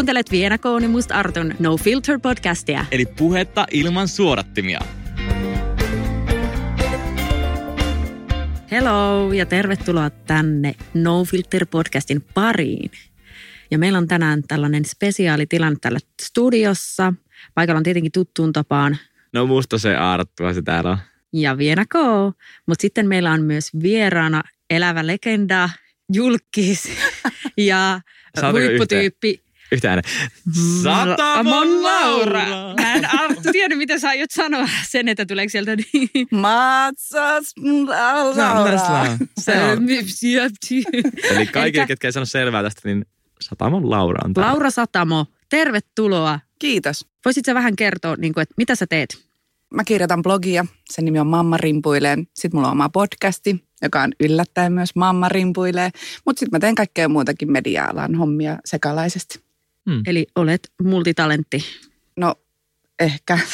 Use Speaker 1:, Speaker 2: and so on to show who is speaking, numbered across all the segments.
Speaker 1: Kuuntelet Viena Koonimusta Artun No Filter podcastia.
Speaker 2: Eli puhetta ilman suorattimia.
Speaker 1: Hello ja tervetuloa tänne No Filter podcastin pariin. Ja meillä on tänään tällainen spesiaalitilanne täällä studiossa. Paikalla on tietenkin tuttuun tapaan
Speaker 2: No musta se Arttua se täällä on.
Speaker 1: ja Viena K. Mutta sitten meillä on myös vieraana elävä legenda, julkis ja huipputyyppi.
Speaker 2: Yhtä ääneen.
Speaker 1: Satamon Laura. Mä en Arttu tiedä, mitä sä aiot sanoa sen, että tuleeko sieltä niin.
Speaker 3: Matsas Laura.
Speaker 2: Se on. Eli kaikille, ketkä ei sano selvää tästä, niin Satamon Laura on täällä.
Speaker 1: Laura Satamo, tervetuloa.
Speaker 3: Kiitos.
Speaker 1: Voisit sä vähän kertoa, niin kuin, että mitä sä teet?
Speaker 3: Mä kirjoitan blogia, sen nimi on Mamma rimpuilee. Sitten mulla on oma podcasti, joka on yllättäen myös Mamma rimpuilee. Mutta sitten mä teen kaikkea muutakin media-alan hommia sekalaisesti.
Speaker 2: Hmm.
Speaker 1: Eli olet multitalentti.
Speaker 3: No, ehkä.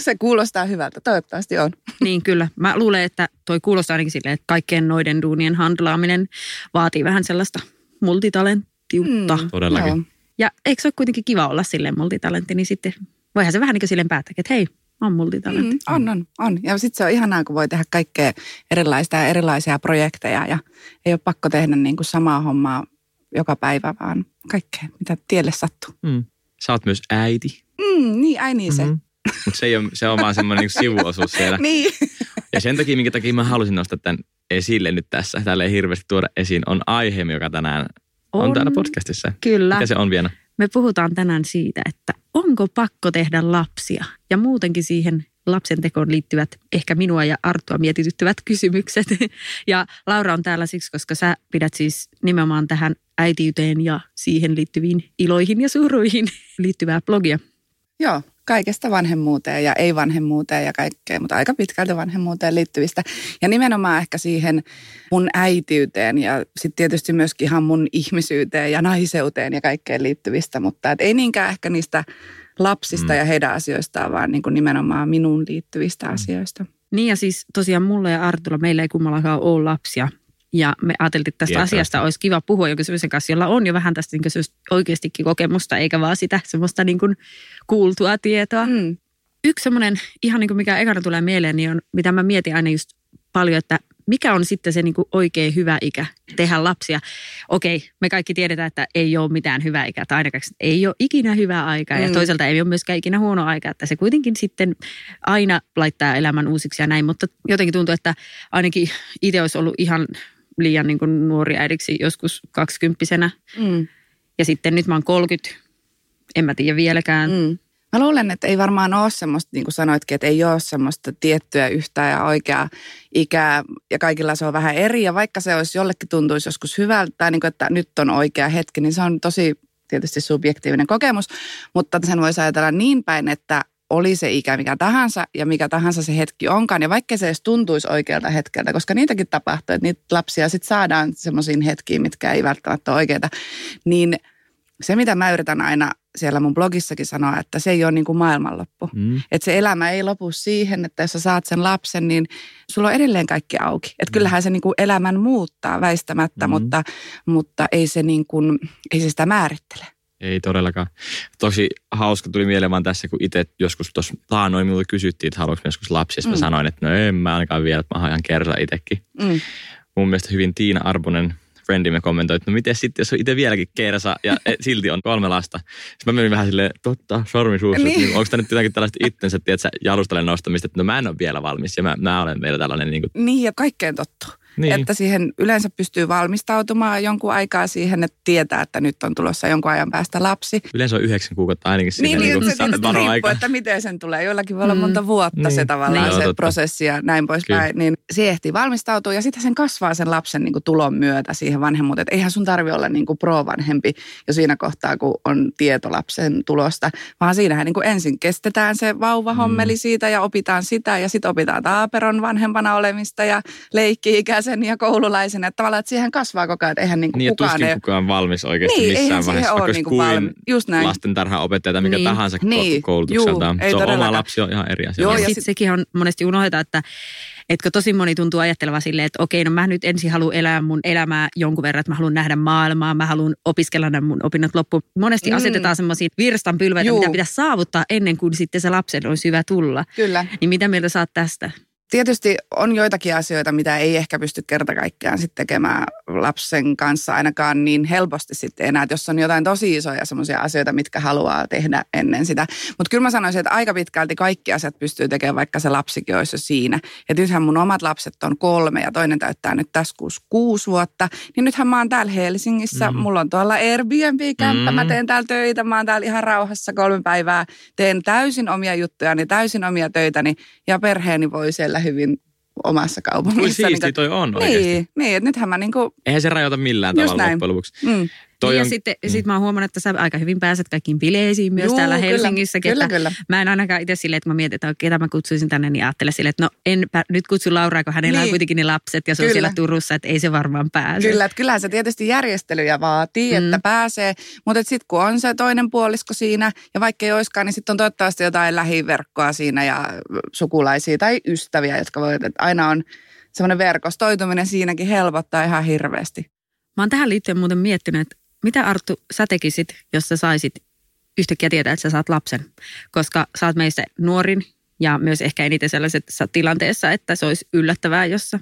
Speaker 3: Se kuulostaa hyvältä. Toivottavasti on.
Speaker 1: Niin kyllä. Mä luulen, että toi kuulostaa ainakin silleen, että kaikkien noiden duunien handlaaminen vaatii vähän sellaista multitalenttiutta. Mm.
Speaker 2: Todellakin.
Speaker 3: Joo.
Speaker 1: Ja eikö se ole kuitenkin kiva olla silleen multitalentti, niin sitten voihan se vähän niin kuin silleen päättää, että hei, oon multitalentti.
Speaker 3: Mm, on, on, on. Ja sitten se on ihanaa, kun voi tehdä kaikkea erilaista ja erilaisia projekteja ja ei ole pakko tehdä niin kuin samaa hommaa joka päivä, vaan kaikkea, mitä tielle sattuu.
Speaker 2: Mm. Sä oot myös äiti.
Speaker 3: Mm, niin, ai niin se.
Speaker 2: Mm-hmm. Mutta se, ei ole, se on vaan semmoinen niin sivuosuus siellä.
Speaker 3: Niin.
Speaker 2: Ja sen takia, minkä takia mä halusin nostaa tämän esille nyt tässä, tälleen hirveästi tuoda esiin, on aihe, joka tänään on, on täällä podcastissa.
Speaker 1: Kyllä.
Speaker 2: Mikä se on vielä?
Speaker 1: Me puhutaan tänään siitä, että onko pakko tehdä lapsia ja muutenkin siihen lapsen tekoon liittyvät ehkä minua ja Artua mietityttävät kysymykset. Ja Laura on täällä siksi, koska sä pidät siis nimenomaan tähän äitiyteen ja siihen liittyviin iloihin ja suruihin liittyvää blogia.
Speaker 3: Joo, kaikesta vanhemmuuteen ja ei-vanhemmuuteen ja kaikkea, mutta aika pitkälti vanhemmuuteen liittyvistä. Ja nimenomaan ehkä siihen mun äitiyteen ja sitten tietysti myöskin ihan mun ihmisyyteen ja naiseuteen ja kaikkeen liittyvistä, mutta et ei niinkään ehkä niistä lapsista
Speaker 2: Mm.
Speaker 3: ja heidän asioistaan, vaan niin kuin nimenomaan minuun liittyvistä asioista.
Speaker 1: Niin ja siis tosiaan mulla ja Artulla, meillä ei kummallakaan ole lapsia. Ja me ajateltiin, että tästä
Speaker 2: Tietysti.
Speaker 1: asiasta olisi kiva puhua jonkun sellaisen kanssa, jolla on jo vähän tästä niin kuin oikeastikin kokemusta, eikä vaan sitä semmoista niin kuin kuultua tietoa.
Speaker 3: Mm.
Speaker 1: Yksi semmoinen, ihan niin kuin mikä ekana tulee mieleen, niin on, mitä mä mietin aina just paljon, että mikä on sitten se niin kuin oikein hyvä ikä tehdä lapsia. Okei, me kaikki tiedetään, että ei ole mitään hyvää ikää, tai ainakaan ei ole ikinä hyvää aikaa, ja
Speaker 3: Mm.
Speaker 1: toisaalta ei ole myöskään ikinä huono aika, että se kuitenkin sitten aina laittaa elämän uusiksi ja näin, mutta jotenkin tuntuu, että ainakin itse olisi ollut ihan liian niin kuin nuori äidiksi joskus kaksikymppisenä,
Speaker 3: Mm.
Speaker 1: ja sitten nyt mä oon 30, en mä tiedä vieläkään.
Speaker 3: Mm. Mä luulen, että ei varmaan ole semmoista, niin kuin sanoitkin, että ei ole semmoista tiettyä yhtä ja oikeaa ikää ja kaikilla se on vähän eri. Ja vaikka se olisi jollekin tuntuisi joskus hyvältä, tai niin kuin, että nyt on oikea hetki, niin se on tosi tietysti subjektiivinen kokemus. Mutta sen voisi ajatella niin päin, että oli se ikä mikä tahansa ja mikä tahansa se hetki onkaan. Ja vaikka se edes tuntuisi oikealta hetkeltä, koska niitäkin tapahtuu, että niitä lapsia sitten saadaan semmoisiin hetkiin, mitkä ei välttämättä ole oikeita, niin se mitä mä yritän aina siellä mun blogissakin sanoa, että se ei ole niin kuin maailmanloppu.
Speaker 2: Mm.
Speaker 3: Että se elämä ei lopu siihen, että jos sä saat sen lapsen, niin sulla on edelleen kaikki auki. Että kyllähän se niin kuin elämän muuttaa väistämättä,
Speaker 2: Mm.
Speaker 3: mutta, mutta ei, se niin kuin, ei se sitä määrittele.
Speaker 2: Ei todellakaan. Tosi hauska tuli mieleen vaan tässä, kun itse joskus tuossa taanoin minulta kysyttiin, että haluatko joskus lapsia. Mm. Mä
Speaker 3: Mm.
Speaker 2: sanoin, että no en mä ainakaan vielä, että mä ihan kersa itsekin.
Speaker 3: Mm.
Speaker 2: Mun mielestä hyvin Tiina Arbonen friendimme kommentoi, että no miten sitten, jos on itse vieläkin kersa ja e, silti on kolme lasta. Sitten mä menin vähän silleen, totta, sormi suussa.
Speaker 3: Niin.
Speaker 2: Niin. Onko tämä nyt jotakin tällaista itsensä, tiedätkö, jalustellen nostamista, että no mä en ole vielä valmis ja mä, mä olen vielä tällainen niin kuin,
Speaker 3: Niin ja kaikkeen tottuu.
Speaker 2: Niin.
Speaker 3: Että siihen yleensä pystyy valmistautumaan jonkun aikaa siihen, että tietää, että nyt on tulossa jonkun ajan päästä lapsi.
Speaker 2: Yleensä on yhdeksän kuukautta ainakin
Speaker 3: Niin,
Speaker 2: siihen
Speaker 3: niin,
Speaker 2: niin,
Speaker 3: se tietysti
Speaker 2: varoaika.
Speaker 3: riippuu, että miten sen tulee. Joillakin voi olla
Speaker 1: Mm.
Speaker 3: monta vuotta
Speaker 2: Niin.
Speaker 3: se tavallaan
Speaker 2: Niin.
Speaker 3: se
Speaker 2: Joo, totta.
Speaker 3: prosessi ja näin poispäin. Niin se ehtii valmistautua ja sitten sen kasvaa sen lapsen niin kuin tulon myötä siihen vanhemmuuteen. Et eihän sun tarvi olla niin kuin pro-vanhempi jo siinä kohtaa, kun on tieto lapsen tulosta, vaan siinähän niin kuin ensin kestetään se vauvahommeli
Speaker 2: Mm.
Speaker 3: siitä ja opitaan sitä ja sitten opitaan taaperon vanhempana olemista ja leikki-ikä ikäisen ja koululaisen. Että tavallaan, että siihen kasvaa koko ajan, että eihän niinku
Speaker 2: Niin, ja
Speaker 3: kukaan...
Speaker 2: tuskin
Speaker 3: ei-
Speaker 2: kukaan valmis oikeasti
Speaker 3: Niin, eihän
Speaker 2: missään vaiheessa, vaikka
Speaker 3: niinku
Speaker 2: kuin
Speaker 3: valmi- just näin.
Speaker 2: lastentarhaopettaja tai mikä
Speaker 1: Niin.
Speaker 2: tahansa
Speaker 3: Niin.
Speaker 2: koulutukseltaan.
Speaker 3: Juu, ei
Speaker 2: se on oma lapsi on ihan eri asia.
Speaker 3: Joo,
Speaker 1: ja,
Speaker 3: ja
Speaker 1: sitten
Speaker 3: sit-
Speaker 1: sekin on monesti unohdetaan, että etkö tosi moni tuntuu ajattelevan silleen, että okei, no mä nyt ensin haluan elää mun elämää jonkun verran, että mä haluan nähdä maailmaa, mä haluan opiskella nämä mun opinnot loppuun. Monesti
Speaker 3: Mm.
Speaker 1: asetetaan semmoisia virstanpylväitä,
Speaker 3: Juu.
Speaker 1: mitä pitäisi saavuttaa ennen kuin sitten se lapsen olisi hyvä tulla.
Speaker 3: Kyllä.
Speaker 1: Niin mitä mieltä saat tästä?
Speaker 3: Tietysti on joitakin asioita, mitä ei ehkä pysty kerta kaikkiaan sit tekemään lapsen kanssa ainakaan niin helposti sitten enää, että jos on jotain tosi isoja semmoisia asioita, mitkä haluaa tehdä ennen sitä. Mutta kyllä mä sanoisin, että aika pitkälti kaikki asiat pystyy tekemään, vaikka se lapsikin olisi jo siinä. Ja nythän mun omat lapset on kolme ja toinen täyttää nyt tässä kuusi, kuusi vuotta. Niin nythän mä oon täällä Helsingissä, mm. mulla on tuolla Airbnb-kämppä, mä
Speaker 2: Mhm.
Speaker 3: teen täällä töitä, mä oon täällä ihan rauhassa kolme päivää, teen täysin omia juttujani, täysin omia töitäni ja perheeni voi siellä hyvin omassa
Speaker 2: Kuin
Speaker 3: kaupungissa.
Speaker 2: siistiä toi on oikeasti.
Speaker 3: Niin, niin, että nythän mä niinku,
Speaker 2: Eihän se rajoita millään
Speaker 3: Just
Speaker 2: tavalla
Speaker 3: näin.
Speaker 2: loppujen lopuksi.
Speaker 3: mm,
Speaker 2: Toi
Speaker 1: niin
Speaker 2: on,
Speaker 1: ja sitten sit mä oon huomannut, että sä aika hyvin pääset kaikkiin bileisiin myös
Speaker 3: Juu,
Speaker 1: täällä
Speaker 3: kyllä,
Speaker 1: Helsingissäkin.
Speaker 3: Kyllä,
Speaker 1: että
Speaker 3: kyllä.
Speaker 1: Mä en ainakaan itse silleen, että mä mietin, että ketä mä kutsuisin tänne, niin ajattelen silleen, että no enpä nyt kutsu Lauraa, kun hänellä
Speaker 3: Niin.
Speaker 1: on kuitenkin ne lapset ja se on
Speaker 3: Kyllä.
Speaker 1: siellä Turussa, että ei se varmaan pääse.
Speaker 3: Kyllä, että kyllähän se tietysti järjestelyjä vaatii,
Speaker 1: Mm.
Speaker 3: että pääsee, mutta sitten kun on se toinen puolisko siinä ja vaikka ei oiskaan, niin sitten on toivottavasti jotain lähiverkkoa siinä ja sukulaisia tai ystäviä, jotka voi, että aina on semmoinen verkostoituminen siinäkin helpottaa ihan hirveästi.
Speaker 1: Mä oon tähän liittyen muuten miettinyt, että mitä Arttu sä tekisit, jos sä saisit yhtäkkiä tietää, että sä saat lapsen? Koska sä oot meistä nuorin ja myös ehkä eniten sellaisessa tilanteessa, että se olisi yllättävää, jos sä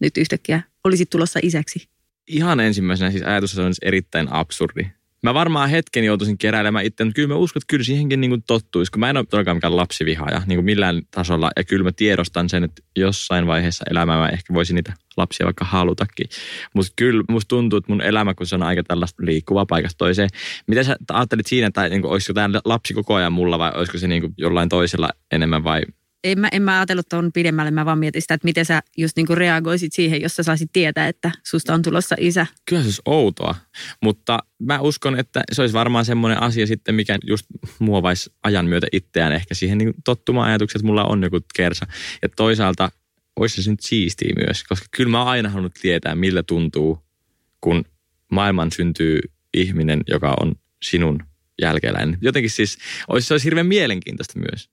Speaker 1: nyt yhtäkkiä olisit tulossa isäksi.
Speaker 2: ihan ensimmäisenä siis ajatus on erittäin absurdi. Mä varmaan hetken joutuisin keräilemään itse, mutta kyllä mä uskon, että kyllä siihenkin niin kuin tottuisi, kun mä en ole todellakaan mikään lapsivihaaja niin kuin millään tasolla. Ja kyllä mä tiedostan sen, että jossain vaiheessa elämää mä ehkä voisin niitä lapsia vaikka halutakin. Mutta kyllä musta tuntuu, että mun elämä, kun se on aika tällaista liikkuvaa paikasta toiseen. Mitä sä ajattelit siinä, että niin kuin, olisiko tämä lapsi koko ajan mulla vai olisiko se niin kuin jollain toisella enemmän vai
Speaker 1: En mä, en mä ajatellut tuon pidemmälle, mä vaan mietin sitä, että miten sä just niinku reagoisit siihen, jos sä saisit tietää, että susta on tulossa isä.
Speaker 2: Kyllä se olisi outoa, mutta mä uskon, että se olisi varmaan semmoinen asia sitten, mikä just muovaisi ajan myötä itseään ehkä siihen niin tottumaan ajatukset, että mulla on joku kersa. Ja toisaalta olisi se nyt siistiä myös, koska kyllä mä oon aina halunnut tietää, millä tuntuu, kun maailman syntyy ihminen, joka on sinun jälkeläinen. Jotenkin siis olisi, se olisi hirveän mielenkiintoista myös.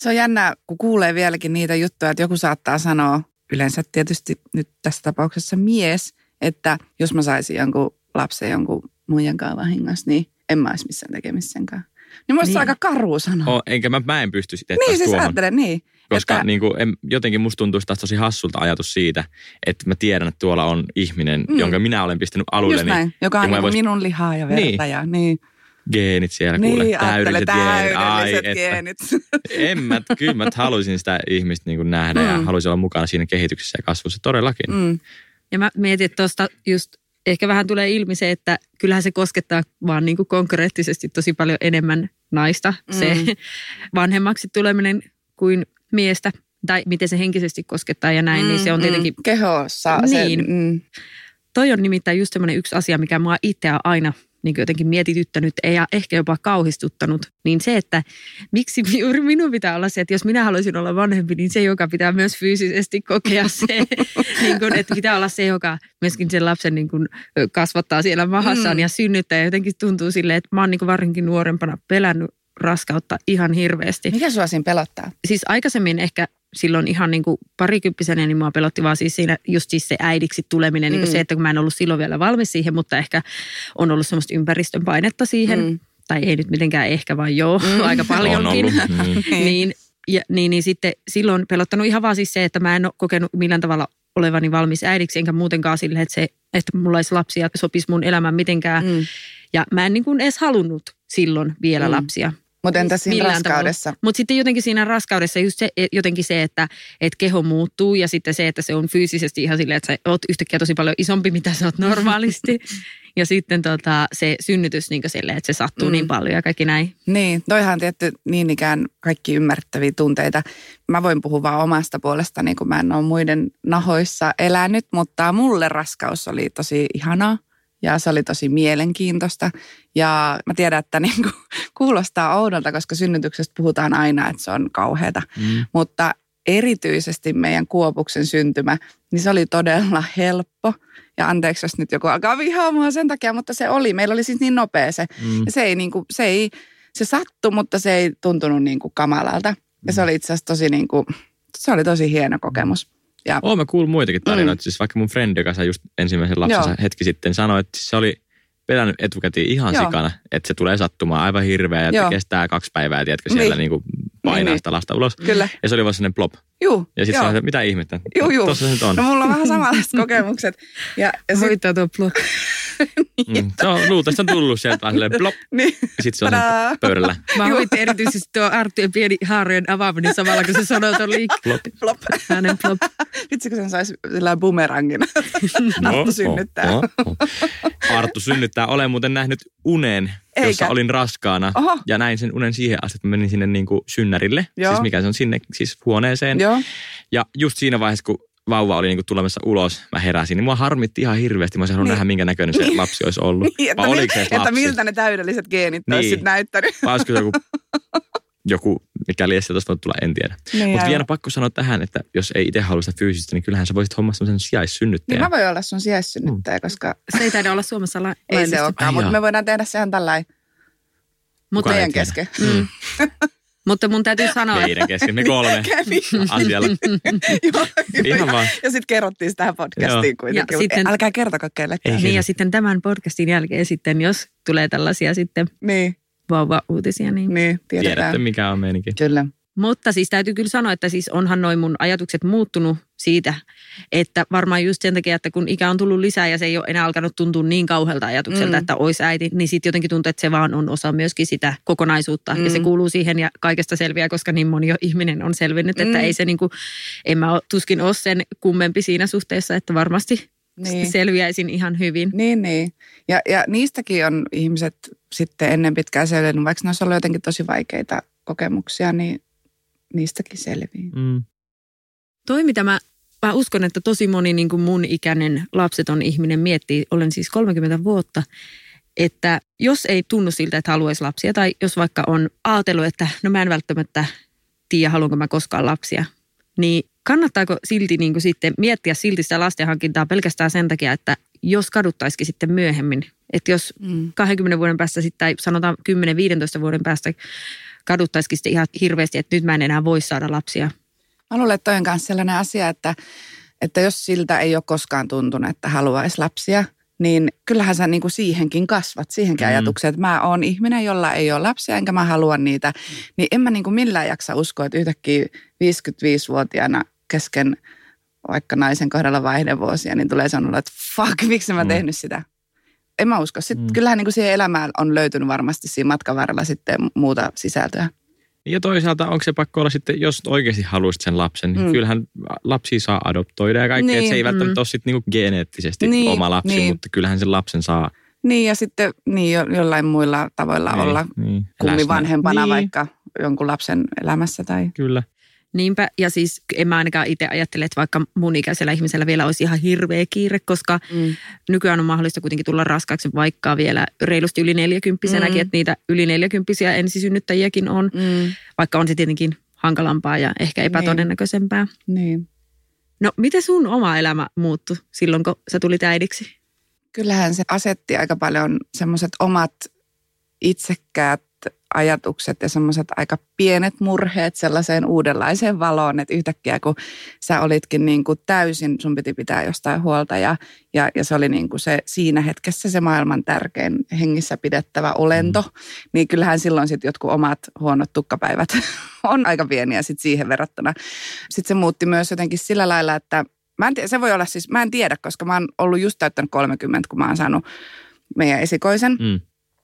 Speaker 3: Se on jännä, kun kuulee vieläkin niitä juttuja, että joku saattaa sanoa, yleensä tietysti nyt tässä tapauksessa mies, että jos mä saisin jonkun lapsen jonkun muijan kanssa vahingossa, niin en mä olisi missään tekemisissä sen kanssa. Niin musta
Speaker 1: Niin.
Speaker 3: aika karu sanoa.
Speaker 2: O, enkä mä, mä en pysty sitten
Speaker 3: niin, siis
Speaker 2: tuohon.
Speaker 3: ajattelen, niin.
Speaker 2: Koska
Speaker 3: että-
Speaker 2: niin kuin, en, jotenkin musta tuntuisi taas tosi hassulta ajatus siitä, että mä tiedän, että tuolla on ihminen,
Speaker 3: Mm.
Speaker 2: jonka minä olen pistänyt alulle.
Speaker 3: Just näin, joka on
Speaker 2: mä
Speaker 3: niin
Speaker 2: vois-
Speaker 3: minun lihaa ja verta.
Speaker 2: Niin.
Speaker 3: Ja, niin,
Speaker 2: Geenit siellä kuule,
Speaker 3: niin ajattele
Speaker 2: täydelliset geenit. Ai,
Speaker 3: täydelliset
Speaker 2: että.
Speaker 3: geenit.
Speaker 2: En mä, kyllä mä haluaisin sitä ihmistä niin kuin nähdä mm. ja
Speaker 3: Mm.
Speaker 2: haluaisin olla mukana siinä kehityksessä ja kasvussa todellakin. Mm.
Speaker 3: Mm.
Speaker 1: Ja mä mietin, että tuosta just ehkä vähän tulee ilmi se, että kyllähän se koskettaa vaan niin kuin konkreettisesti tosi paljon enemmän naista, mm. se
Speaker 3: Mm.
Speaker 1: vanhemmaksi tuleminen kuin miestä. Tai miten se henkisesti koskettaa ja näin, mm, niin se on tietenkin, mm.
Speaker 3: Kehossa.
Speaker 1: Niin.
Speaker 3: Se, mm.
Speaker 1: toi on nimittäin just semmoinen yksi asia, mikä mua itseä aina niin jotenkin mietityttänyt ja ehkä jopa kauhistuttanut, niin se, että miksi juuri minun pitää olla se, että jos minä haluaisin olla vanhempi, niin se, joka pitää myös fyysisesti kokea se, niin kuin, että pitää olla se, joka myöskin sen lapsen niin kuin kasvattaa siellä mahassaan
Speaker 3: Mm.
Speaker 1: ja synnyttää. Ja jotenkin tuntuu silleen, että mä oon niin varsinkin nuorempana pelännyt raskautta ihan hirveästi.
Speaker 3: Mikä sua siinä pelottaa?
Speaker 1: Siis aikaisemmin ehkä silloin ihan niin kuin parikymppisenä, niin mua pelotti vaan siis siinä just siis se äidiksi tuleminen. Mm. Niin kuin
Speaker 3: Mm.
Speaker 1: se, että kun mä en ollut silloin vielä valmis siihen, mutta ehkä on ollut semmoista ympäristön painetta siihen. Mm. Tai ei nyt mitenkään ehkä, vaan joo, mm. Aika
Speaker 2: On
Speaker 1: paljonkin.
Speaker 2: ollut. Mm.
Speaker 1: niin, ja, niin, niin sitten silloin pelottanut ihan vaan siis se, että mä en ole kokenut millään tavalla olevani valmis äidiksi, enkä muutenkaan sille, että, se, että mulla olisi lapsia sopisi mun elämään mitenkään. Mm. Ja mä en niin kuin edes halunnut silloin vielä mm.
Speaker 3: Mm.
Speaker 1: lapsia.
Speaker 3: Mutta entä siinä
Speaker 1: Millään tavalla.
Speaker 3: raskaudessa?
Speaker 1: Mutta sitten jotenkin siinä raskaudessa just se, jotenkin se, että, että keho muuttuu ja sitten se, että se on fyysisesti ihan silleen, että sä oot yhtäkkiä tosi paljon isompi, mitä sä oot normaalisti. ja sitten tota, se synnytys niin silleen, että se sattuu mm.
Speaker 3: Mm.
Speaker 1: niin paljon ja kaikki näin.
Speaker 3: Niin, toihan on tietty niin ikään kaikki ymmärrettäviä tunteita. Mä voin puhua vaan omasta puolestani, kun mä en ole muiden nahoissa elänyt, mutta mulle raskaus oli tosi ihanaa ja se oli tosi mielenkiintoista. Ja mä tiedän, että niin kuin, kuulostaa oudolta, koska synnytyksestä puhutaan aina, että se on kauheata.
Speaker 2: Mm.
Speaker 3: Mutta erityisesti meidän Kuopuksen syntymä, niin se oli todella helppo. Ja anteeksi, jos nyt joku alkaa vihaamaan sen takia, mutta se oli. Meillä oli siis niin nopea se. Mm. Ja se ei, niin kuin, se ei, se sattui, mutta se ei tuntunut niin kuin kamalalta. Ja se mm. oli itse asiassa tosi niin kuin, se oli tosi hieno kokemus.
Speaker 2: Ja... Oon mä kuullut muitakin tarinoita. Mm. Siis vaikka mun frendi, joka sai just ensimmäisen lapsensa Joo. hetki sitten, sanoi, että se oli pelännyt etukäteen ihan Joo. sikana, että se tulee sattumaan aivan hirveä ja kestää kaksi päivää, tiedätkö, siellä niin. Niin painaa niin, sitä lasta ulos.
Speaker 3: Kyllä.
Speaker 2: Ja se oli vaan sellainen plop.
Speaker 3: Juu,
Speaker 2: ja sitten sanoin, että mitä ihmettä.
Speaker 3: Juu, juu.
Speaker 2: Tuossa se nyt on.
Speaker 3: No mulla on vähän samanlaiset kokemukset. Ja, ja
Speaker 1: sit... tuo plop.
Speaker 2: niin. mm, se on, tullut sieltä vähän silleen plop. niin. Ja sitten se on sen pöydällä.
Speaker 1: Mä huvitin erityisesti tuo Arttujen pieni haarojen avaaminen samalla, kun se sanoo tuon liik.
Speaker 2: Plop.
Speaker 3: plop.
Speaker 1: Hänen plop.
Speaker 3: Vitsi, kun sen saisi sillä bumerangina. No, Arttu synnyttää. No, no.
Speaker 2: Arttu synnyttää. Olen muuten nähnyt unen, Eikä. jossa olin raskaana. Oho. Ja näin sen unen siihen asti, että menin sinne niin kuin synnärille. Joo. Siis mikä se on sinne siis huoneeseen.
Speaker 3: Joo.
Speaker 2: Ja just siinä vaiheessa, kun vauva oli niinku tulemassa ulos, mä heräsin, niin mua harmitti ihan hirveästi. Mä olisin halunnut niin. nähdä, minkä näköinen se lapsi olisi ollut.
Speaker 3: niin, että, oliko se että miltä ne täydelliset geenit niin. olisi näyttänyt.
Speaker 2: Vai olisiko joku, joku mikä lies sieltä voisi tulla, en tiedä. Niin, Mutta vielä pakko sanoa tähän, että jos ei itse halua sitä fyysistä, niin kyllähän sä voisit hommaa sellaisen sijaissynnyttäjän.
Speaker 3: Niin mä voin olla sun sijaissynnyttäjä, mm. koska...
Speaker 1: Se ei taida olla Suomessa la-
Speaker 3: Ei se olekaan, mutta me voidaan tehdä sehän tällainen mutta meidän kesken. Mm.
Speaker 1: Mutta mun täytyy sanoa...
Speaker 2: Meidän kesken, me kolme asialla.
Speaker 3: Joo, Ihan vaan. Ja sitten kerrottiin sitä podcastiin kuitenkin. Ja sitten, Älkää kertoko kellekään.
Speaker 1: Niin, ja sitten tämän podcastin jälkeen sitten, jos tulee tällaisia sitten
Speaker 3: niin.
Speaker 1: vauva-uutisia, niin...
Speaker 3: Niin,
Speaker 2: tiedetään. Tiedätte, mikä on meininki.
Speaker 3: Kyllä.
Speaker 1: Mutta siis täytyy kyllä sanoa, että siis onhan noin mun ajatukset muuttunut siitä, että varmaan just sen takia, että kun ikä on tullut lisää ja se ei ole enää alkanut tuntua niin kauhealta ajatukselta, mm. että olisi äiti, niin sitten jotenkin tuntuu, että se vaan on osa myöskin sitä kokonaisuutta mm. ja se mm. kuuluu siihen ja kaikesta selviää, koska niin moni jo ihminen on selvinnyt, mm. että ei se niin kuin, en mä tuskin ole sen kummempi siinä suhteessa, että varmasti niin. selviäisin ihan hyvin.
Speaker 3: Niin, niin. Ja, ja niistäkin on ihmiset sitten ennen pitkään selvinnyt, vaikka ne olisi ollut jotenkin tosi vaikeita kokemuksia, niin niistäkin selviää. Mm.
Speaker 1: Toi, mitä mä, mä uskon, että tosi moni niin kuin mun ikäinen lapseton ihminen miettii, olen siis 30 vuotta, että jos ei tunnu siltä, että haluaisi lapsia, tai jos vaikka on ajatellut, että no mä en välttämättä tiedä, haluanko mä koskaan lapsia, niin kannattaako silti niin kuin sitten miettiä silti sitä lastenhankintaa pelkästään sen takia, että jos kaduttaisikin sitten myöhemmin, että jos mm. 20 vuoden päästä sitten, tai sanotaan 10-15 vuoden päästä kaduttaisikin sitten ihan hirveästi, että nyt mä en enää voi saada lapsia.
Speaker 3: Mä luulen, että on myös sellainen asia, että, että jos siltä ei ole koskaan tuntunut, että haluaisi lapsia, niin kyllähän sä niin kuin siihenkin kasvat, siihenkin mm. ajatukseen, että mä oon ihminen, jolla ei ole lapsia, enkä mä halua niitä. Niin en mä niin kuin millään jaksa uskoa, että yhtäkkiä 55-vuotiaana kesken vaikka naisen kohdalla vaihdevuosia, niin tulee sanoa, että fuck, miksi mä mm. tehnyt sitä? en mä usko. Sitten mm. Kyllähän niin kuin siihen elämään on löytynyt varmasti siinä matkan varrella sitten muuta sisältöä.
Speaker 2: Ja toisaalta onko se pakko olla sitten, jos oikeasti haluaisit sen lapsen, niin mm. kyllähän lapsi saa adoptoida ja kaikkea. Niin, se ei välttämättä mm. ole sitten niinku geneettisesti niin, oma lapsi, niin. mutta kyllähän sen lapsen saa.
Speaker 3: Niin ja sitten niin jo, jollain muilla tavoilla niin, olla niin. kummivanhempana niin. vaikka jonkun lapsen elämässä. Tai...
Speaker 2: Kyllä.
Speaker 1: Niinpä, ja siis en mä ainakaan itse ajattele, että vaikka mun ikäisellä ihmisellä vielä olisi ihan hirveä kiire, koska mm. nykyään on mahdollista kuitenkin tulla raskaaksi vaikka vielä reilusti yli neljäkymppisenäkin, mm. että niitä yli neljäkymppisiä ensisynnyttäjiäkin on, mm. vaikka on se tietenkin hankalampaa ja ehkä epätodennäköisempää.
Speaker 3: Niin. niin.
Speaker 1: No, miten sun oma elämä muuttui silloin, kun sä tulit äidiksi?
Speaker 3: Kyllähän se asetti aika paljon semmoiset omat itsekkäät ajatukset ja semmoiset aika pienet murheet sellaiseen uudenlaiseen valoon, että yhtäkkiä kun sä olitkin niin kuin täysin, sun piti pitää jostain huolta ja, ja, ja se oli niin kuin se siinä hetkessä se maailman tärkein hengissä pidettävä olento, mm. niin kyllähän silloin sitten jotkut omat huonot tukkapäivät on aika pieniä sit siihen verrattuna. Sitten se muutti myös jotenkin sillä lailla, että mä en tiedä, se voi olla siis, mä en tiedä, koska mä oon ollut just täyttänyt 30, kun mä oon saanut meidän esikoisen. Mm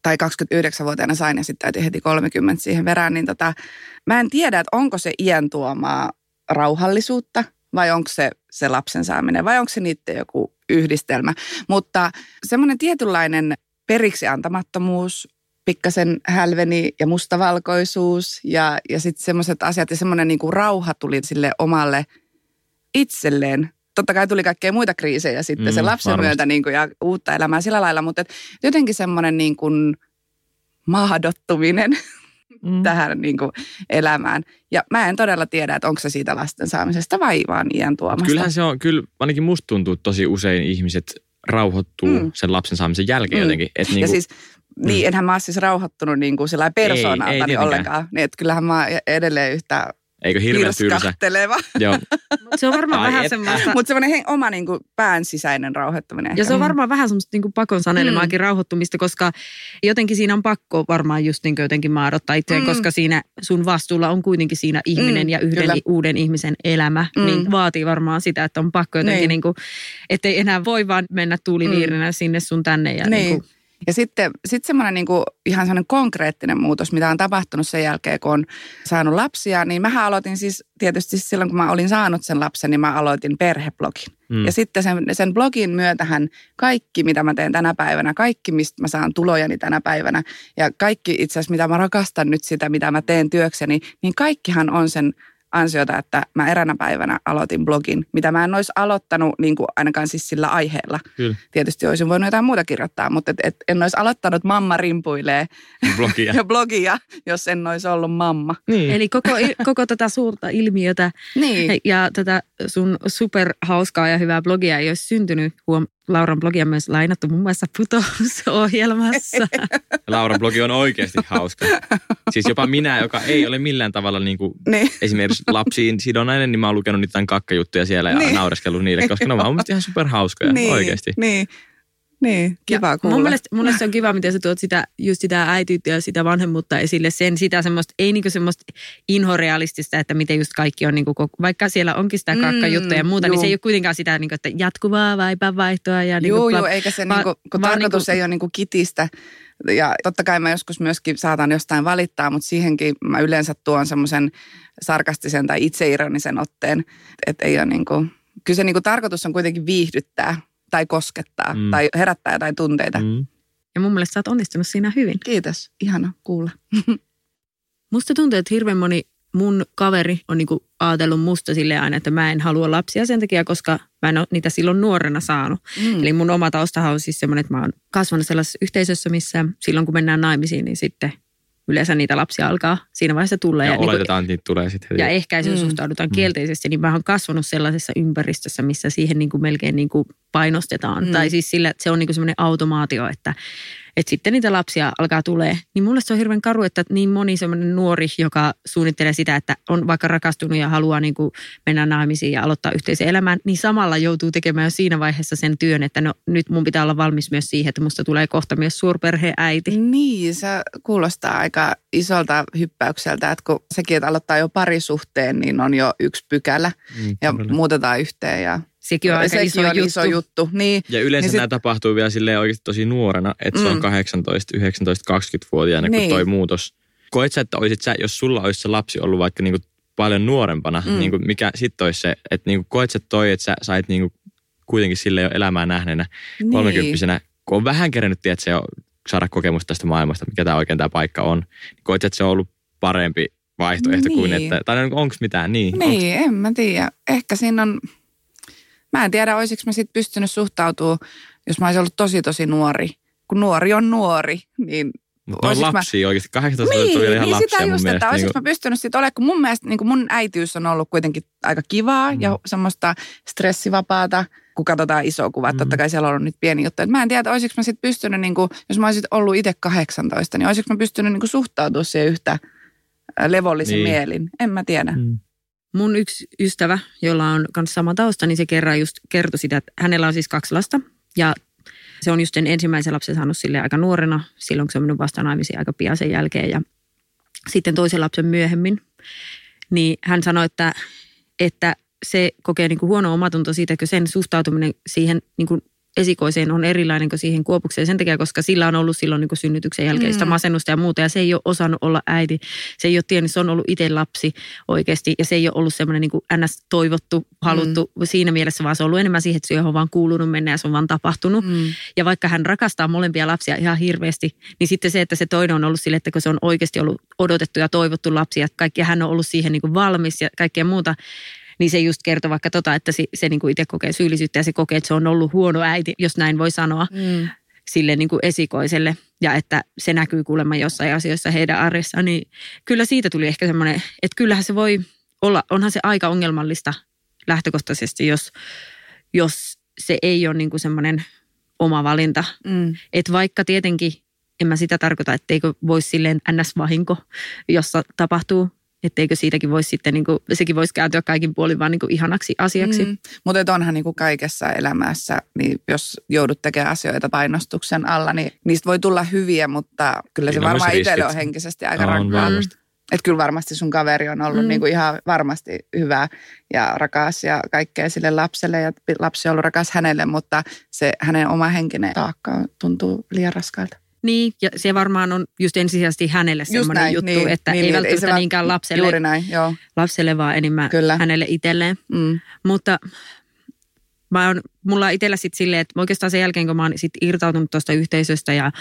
Speaker 3: tai 29-vuotiaana sain ja sitten täytyy heti 30 siihen verään, niin tota, mä en tiedä, että onko se iän tuomaa rauhallisuutta vai onko se se lapsen saaminen vai onko se niiden joku yhdistelmä. Mutta semmoinen tietynlainen periksi antamattomuus, pikkasen hälveni ja mustavalkoisuus ja, ja sitten semmoiset asiat ja semmoinen niinku rauha tuli sille omalle itselleen totta kai tuli kaikkea muita kriisejä sitten mm, sen lapsen varmasti. myötä niin kuin, ja uutta elämää sillä lailla, mutta et jotenkin semmoinen niin kuin mahdottuminen mm. tähän niin kuin elämään. Ja mä en todella tiedä, että onko se siitä lasten saamisesta vai vaan iän tuomasta.
Speaker 2: Kyllähän se on, kyllä ainakin musta tuntuu tosi usein ihmiset rauhoittuu mm. sen lapsen saamisen jälkeen mm. jotenkin.
Speaker 3: Et niin kuin, ja siis niin, mm. enhän mä ole siis rauhoittunut niin kuin persoonalta niin ollenkaan. Niin, että kyllähän mä oon edelleen yhtä
Speaker 2: Eikö hirveän tylsä?
Speaker 3: Joo.
Speaker 1: se on varmaan Ai vähän et, semmoista...
Speaker 3: Mutta semmoinen oma niin kuin, pään sisäinen rauhoittaminen.
Speaker 1: Ja se on varmaan vähän semmoista niin kuin pakon sanelemaakin mm. rauhoittumista, koska jotenkin siinä on pakko varmaan just niin jotenkin maadottaa itseään, mm. koska siinä sun vastuulla on kuitenkin siinä ihminen mm, ja yhden kyllä. uuden ihmisen elämä. Mm. Niin vaatii varmaan sitä, että on pakko jotenkin, niin. Niin kuin, ettei enää voi vaan mennä tuuliviirinä mm. sinne sun tänne. Ja niin. Niin kuin,
Speaker 3: ja sitten sit semmoinen niin kuin ihan semmoinen konkreettinen muutos, mitä on tapahtunut sen jälkeen, kun on saanut lapsia, niin mä aloitin siis tietysti silloin, kun mä olin saanut sen lapsen, niin mä aloitin perheblogin. Mm. Ja sitten sen, sen blogin myötähän kaikki, mitä mä teen tänä päivänä, kaikki, mistä mä saan tulojani tänä päivänä ja kaikki itse asiassa, mitä mä rakastan nyt sitä, mitä mä teen työkseni, niin kaikkihan on sen ansiota, että mä eränä päivänä aloitin blogin, mitä mä en olisi aloittanut niin kuin ainakaan siis sillä aiheella. Kyllä. Tietysti olisin voinut jotain muuta kirjoittaa, mutta et, et en olisi aloittanut Mamma rimpuilee blogia. ja blogia, jos en olisi ollut mamma.
Speaker 1: Niin. Eli koko, koko tätä suurta ilmiötä niin. ja tätä sun superhauskaa ja hyvää blogia ei olisi syntynyt, huom, Lauran blogia on myös lainattu muun muassa putousohjelmassa.
Speaker 2: Lauran blogi on oikeasti hauska. Siis jopa minä, joka ei ole millään tavalla niin kuin niin. esimerkiksi lapsiin sidonainen, niin mä oon lukenut niitä kakkajuttuja siellä ja niin. naureskellut niille, koska ne on vaan ihan superhauskoja niin. oikeasti.
Speaker 3: Niin. Niin, kiva ja kuulla.
Speaker 1: Mun mielestä, mun mielestä on kiva, miten sä tuot sitä, just sitä äityyttä ja sitä vanhemmuutta esille. Sen sitä semmoista, ei niinku semmoista inhorealistista, että miten just kaikki on, niinku, vaikka siellä onkin sitä kakkajuttuja ja mm, muuta, juu. niin se ei ole kuitenkaan sitä, niinku, että jatkuvaa vaipanvaihtoa. Ja niinku,
Speaker 3: joo, joo, eikä se, va, niinku, kun tarkoitus niinku, ei ole niinku kitistä. Ja totta kai mä joskus myöskin saatan jostain valittaa, mutta siihenkin mä yleensä tuon semmoisen sarkastisen tai itseironisen otteen, että ei ole niinku, kyllä se niinku tarkoitus on kuitenkin viihdyttää tai koskettaa mm. tai herättää jotain tunteita. Mm.
Speaker 1: Ja mun mielestä sä oot onnistunut siinä hyvin.
Speaker 3: Kiitos, ihana kuulla.
Speaker 1: Musta tuntuu, että hirveän moni mun kaveri on niinku ajatellut musta silleen aina, että mä en halua lapsia sen takia, koska mä en ole niitä silloin nuorena saanut. Mm. Eli mun oma taustahan on siis semmoinen, että mä oon kasvanut sellaisessa yhteisössä, missä silloin kun mennään naimisiin, niin sitten yleensä niitä lapsia alkaa siinä vaiheessa tulla.
Speaker 2: Ja, ja niinku oletetaan, niin kuin, että niitä tulee sitten.
Speaker 1: Ja ehkäisy mm. suhtaudutaan mm. kielteisesti, niin mä oon kasvanut sellaisessa ympäristössä, missä siihen niin kuin melkein niin kuin painostetaan. Mm. Tai siis sillä, että se on niin kuin semmoinen automaatio, että että sitten niitä lapsia alkaa tulee. Niin mulle se on hirveän karu, että niin moni semmoinen nuori, joka suunnittelee sitä, että on vaikka rakastunut ja haluaa niin kuin mennä naimisiin ja aloittaa yhteisen elämän, niin samalla joutuu tekemään jo siinä vaiheessa sen työn, että no nyt mun pitää olla valmis myös siihen, että musta tulee kohta myös suurperheäiti.
Speaker 3: Niin, se kuulostaa aika isolta hyppäykseltä, että kun sekin, että aloittaa jo parisuhteen, niin on jo yksi pykälä mm, ja kyllä. muutetaan yhteen ja
Speaker 1: Sekin on aika Sekin iso, on juttu.
Speaker 3: iso juttu. Niin.
Speaker 2: Ja yleensä niin nämä sit... tapahtuu vielä silleen oikeasti tosi nuorena, että mm. se on 18, 19, 20-vuotiaana, niin. kun toi muutos. Koet sä, että olisit sä, jos sulla olisi se lapsi ollut vaikka niinku paljon nuorempana, mm. niinku mikä sitten olisi se, että niinku koet sä toi, että sä sait niinku kuitenkin sille jo elämää nähneenä niin. kolmekymppisenä, kun on vähän kerennyt, että se jo saada kokemusta tästä maailmasta, mikä tämä oikein tämä paikka on. Niin koet sä, että se on ollut parempi vaihtoehto niin. kuin, että, tai onko mitään niin?
Speaker 3: Niin, onks? en mä tiedä. Ehkä siinä on, Mä en tiedä, olisiko mä sitten pystynyt suhtautumaan, jos mä olisin ollut tosi tosi nuori. Kun nuori on nuori, niin
Speaker 2: mutta on lapsia mä... oikeasti, 18 niin, vielä ihan niin lapsia sitä
Speaker 3: just, että olisiko niin mä pystynyt sitten olemaan, kun mun mielestä niin kun mun äitiys on ollut kuitenkin aika kivaa mm. ja semmoista stressivapaata, kun katsotaan iso kuva. Mm. Totta kai siellä on ollut nyt pieni juttu. mä en tiedä, olisiko mä sitten pystynyt, niin kuin, jos mä olisin ollut itse 18, niin olisiko mä pystynyt niin suhtautumaan siihen yhtä levollisin niin. mielin. En mä tiedä. Mm.
Speaker 1: Mun yksi ystävä, jolla on myös sama tausta, niin se kerran just kertoi sitä, että hänellä on siis kaksi lasta. Ja se on just sen ensimmäisen lapsen saanut sille aika nuorena, silloin kun se on mennyt vasta naimisiin aika pian sen jälkeen. Ja sitten toisen lapsen myöhemmin, niin hän sanoi, että, että se kokee niin kuin huono omatunto siitä, että sen suhtautuminen siihen niin kuin esikoiseen on erilainen kuin siihen kuopukseen sen takia, koska sillä on ollut silloin niin kuin synnytyksen jälkeistä mm. masennusta ja muuta. Ja se ei ole osannut olla äiti. Se ei ole tiennyt, se on ollut itse lapsi oikeasti. Ja se ei ole ollut semmoinen niin kuin ns. toivottu, haluttu mm. siinä mielessä, vaan se on ollut enemmän siihen, että se on vaan kuulunut mennä ja se on vaan tapahtunut. Mm. Ja vaikka hän rakastaa molempia lapsia ihan hirveästi, niin sitten se, että se toinen on ollut sille, että kun se on oikeasti ollut odotettu ja toivottu lapsia, että kaikki hän on ollut siihen niin kuin valmis ja kaikkea muuta, niin se just kertoo vaikka tota, että se, se niin kuin itse kokee syyllisyyttä ja se kokee, että se on ollut huono äiti, jos näin voi sanoa. Mm. sille niin kuin esikoiselle ja että se näkyy kuulemma jossain asioissa heidän arjessaan, niin kyllä siitä tuli ehkä semmoinen, että kyllähän se voi olla, onhan se aika ongelmallista lähtökohtaisesti, jos, jos se ei ole niin kuin semmoinen oma valinta.
Speaker 3: Mm.
Speaker 1: Että vaikka tietenkin, en mä sitä tarkoita, etteikö voisi silleen ns-vahinko, jossa tapahtuu, etteikö siitäkin voisi sitten, niin kuin, sekin voisi kääntyä kaikin puolin vaan niin kuin ihanaksi asiaksi. Mm.
Speaker 3: Mutta onhan niin kuin kaikessa elämässä, niin jos joudut tekemään asioita painostuksen alla, niin niistä voi tulla hyviä, mutta kyllä se varmaan itselle on henkisesti aika
Speaker 2: On
Speaker 3: rankkaa.
Speaker 2: varmasti.
Speaker 3: Että kyllä varmasti sun kaveri on ollut
Speaker 1: Mm.
Speaker 3: mm. niin kuin ihan varmasti hyvä ja rakas ja kaikkea sille lapselle ja lapsi on ollut rakas hänelle, mutta se hänen oma henkinen taakka tuntuu liian raskaalta.
Speaker 1: Niin, ja se varmaan on just ensisijaisesti hänelle semmoinen
Speaker 3: näin,
Speaker 1: juttu,
Speaker 3: niin,
Speaker 1: että
Speaker 3: niin,
Speaker 1: ei
Speaker 3: niin, ei
Speaker 1: välttämättä
Speaker 3: se vaan-
Speaker 1: niinkään lapselle,
Speaker 3: Juuri näin, joo.
Speaker 1: lapselle, vaan enemmän
Speaker 3: Kyllä.
Speaker 1: hänelle itselleen.
Speaker 3: Mm.
Speaker 1: Mutta mä on, mulla on itsellä sitten silleen, että oikeastaan sen jälkeen, kun mä oon sit irtautunut tuosta yhteisöstä ja,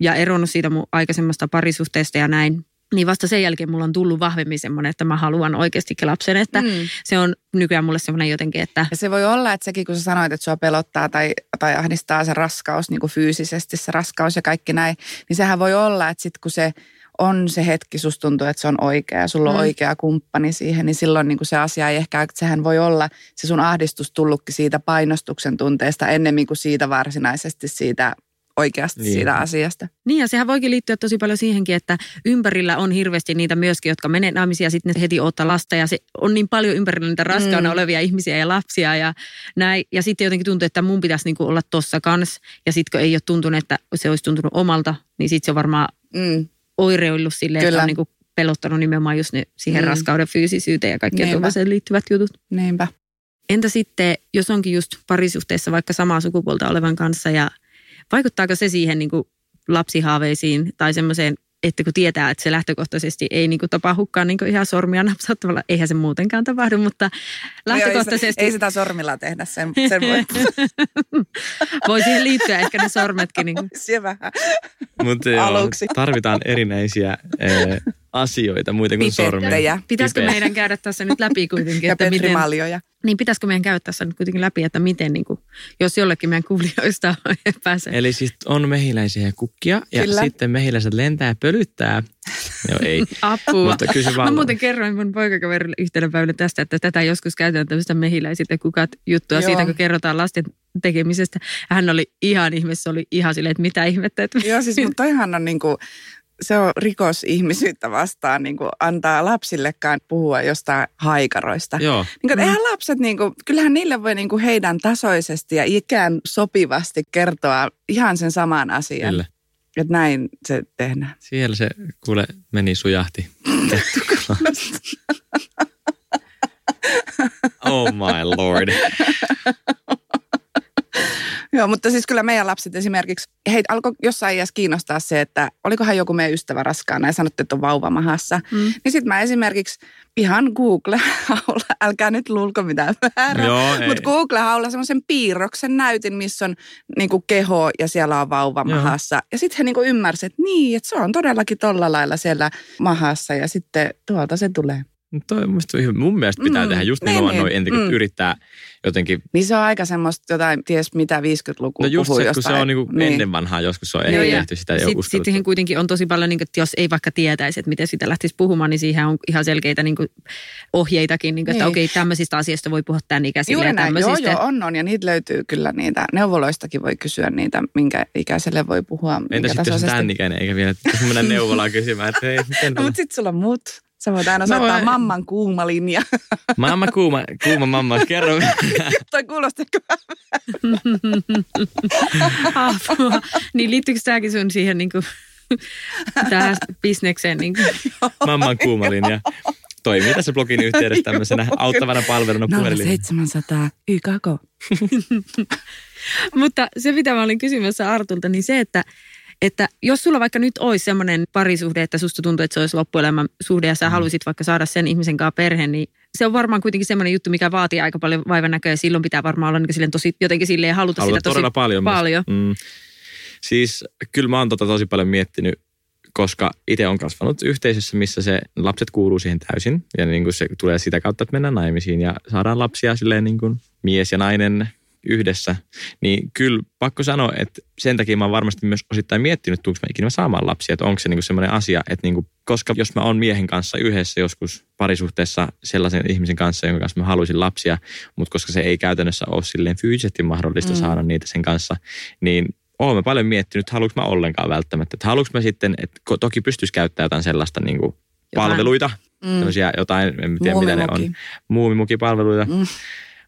Speaker 1: ja eronnut siitä mun aikaisemmasta parisuhteesta ja näin, niin vasta sen jälkeen mulla on tullut vahvemmin semmoinen, että mä haluan oikeastikin lapsen, että mm. Se on nykyään mulle semmoinen jotenkin, että
Speaker 3: Ja se voi olla, että sekin kun sä sanoit, että sua pelottaa tai, tai ahdistaa se raskaus niin kuin fyysisesti, se raskaus ja kaikki näin, niin sehän voi olla, että sitten kun se on se hetki, susta tuntuu, että se on oikea ja sulla on
Speaker 1: Mm.
Speaker 3: oikea kumppani siihen, niin silloin niin kuin se asia ei ehkä, että sehän voi olla se sun ahdistus tullutkin siitä painostuksen tunteesta ennemmin kuin siitä varsinaisesti siitä oikeasti
Speaker 2: Niin.
Speaker 3: siitä asiasta.
Speaker 1: Niin ja sehän voikin liittyä tosi paljon siihenkin, että ympärillä on hirveästi niitä myöskin, jotka menee naimisiin ja sitten ne heti ottaa lasta ja se on niin paljon ympärillä niitä raskaana
Speaker 3: Mm.
Speaker 1: olevia ihmisiä ja lapsia ja näin. Ja sitten jotenkin tuntuu, että mun pitäisi niinku olla tossa kans ja sitten kun ei ole tuntunut, että se olisi tuntunut omalta, niin sitten se on varmaan
Speaker 3: Mm.
Speaker 1: oireillut silleen, että
Speaker 3: Kyllä.
Speaker 1: on niinku pelottanut nimenomaan just ne siihen
Speaker 3: Mm.
Speaker 1: raskauden fyysisyyteen ja kaikkeen
Speaker 3: Niinpä.
Speaker 1: tuollaiseen liittyvät jutut.
Speaker 3: Niinpä.
Speaker 1: Entä sitten, jos onkin just parisuhteessa vaikka samaa sukupuolta olevan kanssa ja vaikuttaako se siihen niin kuin lapsihaaveisiin tai semmoiseen, että kun tietää, että se lähtökohtaisesti ei niin kuin tapahdukaan niin kuin ihan sormia napsauttamalla, eihän se muutenkaan tapahdu, mutta
Speaker 3: No joo,
Speaker 1: lähtökohtaisesti
Speaker 3: Ei, se- ei sitä sormilla tehdä, sen, sen voi
Speaker 1: voi siihen liittyä ehkä ne sormetkin. Niin kuin.
Speaker 3: se vähän.
Speaker 2: Mutta joo,
Speaker 3: Aluksi.
Speaker 2: tarvitaan erinäisiä eh, asioita, muita kuin sormia.
Speaker 1: Pitäisikö meidän käydä tässä nyt läpi kuitenkin,
Speaker 3: ja
Speaker 1: että miten. Niin pitäisikö meidän käydä tässä nyt kuitenkin läpi, että miten, niin kuin, jos jollekin meidän kuulijoista pääsee.
Speaker 2: Eli siis on mehiläisiä ja kukkia ja
Speaker 3: Kyllä.
Speaker 2: sitten mehiläiset lentää ja pölyttää. Joo, ei.
Speaker 1: Apua.
Speaker 2: Mutta kysy
Speaker 1: Mä
Speaker 2: vaan.
Speaker 1: muuten kerroin mun poikakaverille yhtenä päivänä tästä, että tätä joskus käytetään tämmöistä mehiläiset ja kukat juttua
Speaker 3: Joo.
Speaker 1: siitä, kun kerrotaan lasten tekemisestä. Hän oli ihan ihme, se oli ihan silleen, että mitä ihmettä. Että
Speaker 3: Joo, siis mutta toihan on niinku, se on rikos ihmisyyttä vastaan niinku antaa lapsillekaan puhua jostain haikaroista.
Speaker 2: Joo,
Speaker 3: Niin kuin, eihän lapset, niin kuin, kyllähän niille voi niin kuin heidän tasoisesti ja ikään sopivasti kertoa ihan sen saman asian.
Speaker 2: kyllä.
Speaker 3: Että näin se tehdään.
Speaker 2: Siellä se kuule meni sujahti. Oh my lord.
Speaker 3: Joo, mutta siis kyllä meidän lapset esimerkiksi, heitä alkoi jossain iässä kiinnostaa se, että olikohan joku meidän ystävä raskaana ja sanottiin, että on vauva mahassa.
Speaker 1: Mm.
Speaker 3: Niin sitten mä esimerkiksi ihan Google-haulla, älkää nyt luulko mitään väärää, mutta Google-haulla semmoisen piirroksen näytin, missä on niinku keho ja siellä on vauva
Speaker 2: Joo.
Speaker 3: mahassa. Ja sitten he niinku ymmärsivät, että niin, että se on todellakin tolla lailla siellä mahassa ja sitten tuolta se tulee.
Speaker 2: No Toi, musta, mun mielestä pitää
Speaker 3: Mm,
Speaker 2: tehdä just
Speaker 3: niin, niin,
Speaker 2: noin ennen kuin
Speaker 3: mm.
Speaker 2: yrittää jotenkin
Speaker 3: Niin se on aika semmoista jotain, ties mitä 50-lukua
Speaker 2: No just se, kun se
Speaker 3: jostain.
Speaker 2: on niinku
Speaker 3: niin.
Speaker 2: ennen vanhaa joskus se on
Speaker 1: Joo,
Speaker 2: ehkä tehty sitä jo
Speaker 1: Sitten sit siihen kuitenkin on tosi paljon, niin kuin, että jos ei vaikka tietäisi, että miten sitä lähtisi puhumaan, niin siihen on ihan selkeitä niin kuin, ohjeitakin, niin kuin, että
Speaker 3: Niin.
Speaker 1: okei, tämmöisistä asioista voi puhua tämän ikäisille
Speaker 3: Juuri
Speaker 1: ja
Speaker 3: näin, joo, joo, on, on. Ja niitä löytyy kyllä niitä. Neuvoloistakin voi kysyä niitä, minkä ikäiselle voi puhua.
Speaker 2: Entä sitten jos on tämän ikäinen, eikä vielä että mennä neuvolaan kysymään, että hei, miten
Speaker 3: No, mutta sitten sulla on mut. Sä voit aina soittaa
Speaker 2: voin-
Speaker 3: mamman kuuma linja.
Speaker 2: Mamma kuuma, kuuma mamma, kerro.
Speaker 3: Toi kuulosti
Speaker 1: Apua. niin liittyykö tämäkin sun siihen niin kuin, tähän bisnekseen? Niin kuin?
Speaker 2: Mamman kuuma linja. Toimii tässä blogin yhteydessä tämmöisenä auttavana palveluna puhelinlinja.
Speaker 3: 0700 YKK.
Speaker 1: Mutta se, mitä mä olin kysymässä Artulta, niin se, että, että jos sulla vaikka nyt olisi semmoinen parisuhde, että susta tuntuu, että se olisi loppuelämän suhde ja sä
Speaker 2: Mm.
Speaker 1: haluaisit vaikka saada sen ihmisen kanssa perheen, niin se on varmaan kuitenkin semmoinen juttu, mikä vaatii aika paljon vaivan näköä ja silloin pitää varmaan olla niin silleen tosi, jotenkin silleen haluta
Speaker 2: Haluat
Speaker 1: sitä tosi
Speaker 2: paljon.
Speaker 1: paljon.
Speaker 2: Mm. Siis kyllä mä oon tota tosi paljon miettinyt, koska itse on kasvanut yhteisössä, missä se lapset kuuluu siihen täysin. Ja niin kuin se tulee sitä kautta, että mennään naimisiin ja saadaan lapsia silleen niin kuin mies ja nainen yhdessä, niin kyllä pakko sanoa, että sen takia mä oon varmasti myös osittain miettinyt, että mä ikinä saamaan lapsia, että onko se niinku semmoinen asia, että niinku, koska jos mä oon miehen kanssa yhdessä joskus parisuhteessa sellaisen ihmisen kanssa, jonka kanssa mä haluaisin lapsia, mutta koska se ei käytännössä ole silleen fyysisesti mahdollista mm. saada niitä sen kanssa, niin oon mä paljon miettinyt, haluanko mä ollenkaan välttämättä. Että haluanko mä sitten, että toki pystyisi käyttämään jotain sellaista niin kuin palveluita, mm. jotain, en tiedä mitä ne on, muumimukipalveluita. Mm.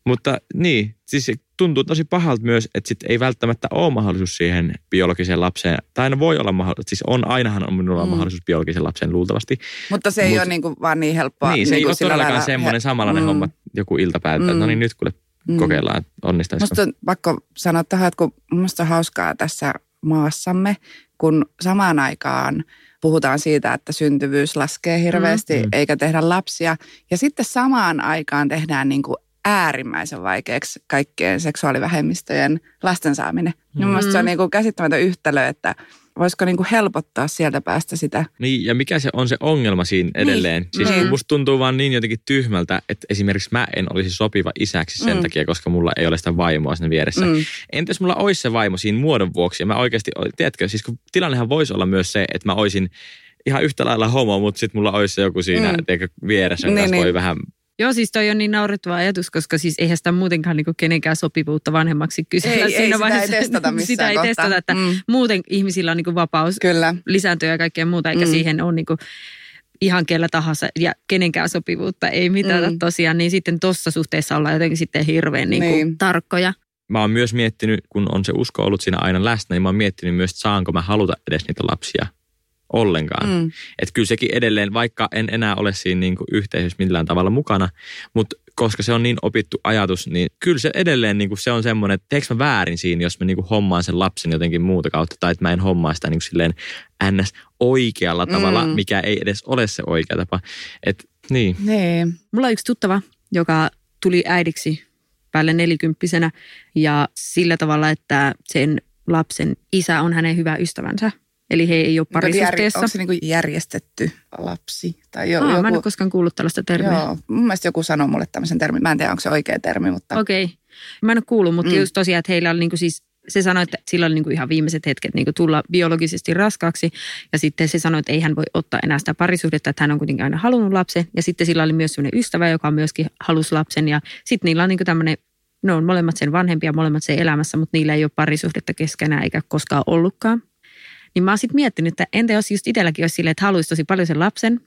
Speaker 2: Mutta niin, siis tuntuu tosi pahalta myös, että sit ei välttämättä ole mahdollisuus siihen biologiseen lapseen. Tai aina voi olla mahdollisuus, siis on, ainahan on minulla mm. mahdollisuus biologiseen lapseen luultavasti.
Speaker 3: Mutta se ei Mut, ole niin kuin vaan niin helppoa.
Speaker 2: Niin, se niin ei ole todellakaan semmoinen samanlainen mm. homma joku iltapäivä. Mm. No niin, nyt kuule mm. kokeillaan, että onnistaisiko.
Speaker 3: Musta on pakko sanoa tähän, että kun musta on hauskaa tässä maassamme, kun samaan aikaan puhutaan siitä, että syntyvyys laskee hirveästi mm. eikä tehdä lapsia. Ja sitten samaan aikaan tehdään niin kuin äärimmäisen vaikeaksi kaikkien seksuaalivähemmistöjen lasten saaminen. Mm. Mielestäni se on niin kuin käsittämätön yhtälö, että voisiko niin kuin helpottaa sieltä päästä sitä.
Speaker 2: Niin, ja mikä se on se ongelma siinä niin, edelleen? Niin, siis niin. musta tuntuu vaan niin jotenkin tyhmältä, että esimerkiksi mä en olisi sopiva isäksi sen mm. takia, koska mulla ei ole sitä vaimoa siinä vieressä. Mm. Entäs mulla olisi se vaimo siinä muodon vuoksi? Ja mä oikeasti, tiedätkö, siis kun tilannehan voisi olla myös se, että mä olisin ihan yhtä lailla homo, mutta sitten mulla olisi joku siinä mm. teikö, vieressä, niin, niin. voi vähän
Speaker 1: Joo, siis toi on niin naurettava ajatus, koska siis eihän sitä muutenkaan niin kenenkään sopivuutta vanhemmaksi kysellä
Speaker 3: ei, siinä ei, vaiheessa. Sitä ei testata missään
Speaker 1: Sitä ei testata, että mm. muuten ihmisillä on niin vapaus Kyllä. lisääntyä ja kaikkea muuta, eikä mm. siihen ole niin ihan kellä tahansa ja kenenkään sopivuutta ei mitata mm. tosiaan, niin sitten tuossa suhteessa ollaan jotenkin sitten hirveän niin kuin niin. tarkkoja.
Speaker 2: Mä oon myös miettinyt, kun on se usko ollut siinä aina läsnä, niin mä oon miettinyt myös, että saanko mä haluta edes niitä lapsia ollenkaan. Mm. Että kyllä sekin edelleen, vaikka en enää ole siinä niin kuin yhteisössä millään tavalla mukana, mutta koska se on niin opittu ajatus, niin kyllä se edelleen niin kuin se on semmoinen, että teekö mä väärin siinä, jos mä niin kuin hommaan sen lapsen jotenkin muuta kautta, tai että mä en hommaa sitä niin kuin silleen ns. oikealla tavalla, mm. mikä ei edes ole se oikea tapa. Et, niin.
Speaker 1: Nee. Mulla on yksi tuttava, joka tuli äidiksi päälle nelikymppisenä ja sillä tavalla, että sen lapsen isä on hänen hyvä ystävänsä. Eli he ei ole parisuhteessa.
Speaker 3: Onko se niin järjestetty lapsi? Tai jo,
Speaker 1: Aa, joku... Mä en ole koskaan kuullut tällaista termiä. Joo,
Speaker 3: mun mielestä joku sanoi mulle tämmöisen termin. Mä en tiedä, onko se oikea termi, mutta...
Speaker 1: Okei. Okay. Mä en ole kuullut, mutta mm. just tosiaan, että heillä oli niin kuin siis se sanoi, että sillä oli niin kuin ihan viimeiset hetket niin kuin tulla biologisesti raskaaksi. Ja sitten se sanoi, että ei hän voi ottaa enää sitä parisuhdetta, että hän on kuitenkin aina halunnut lapsen. Ja sitten sillä oli myös sellainen ystävä, joka myöskin halusi lapsen. Ja sitten niillä on niin kuin tämmöinen, ne on molemmat sen vanhempia, molemmat sen elämässä, mutta niillä ei ole parisuhdetta keskenään eikä koskaan ollutkaan. Niin mä oon sitten miettinyt, että entä jos just itselläkin olisi silleen, että haluaisi tosi paljon sen lapsen,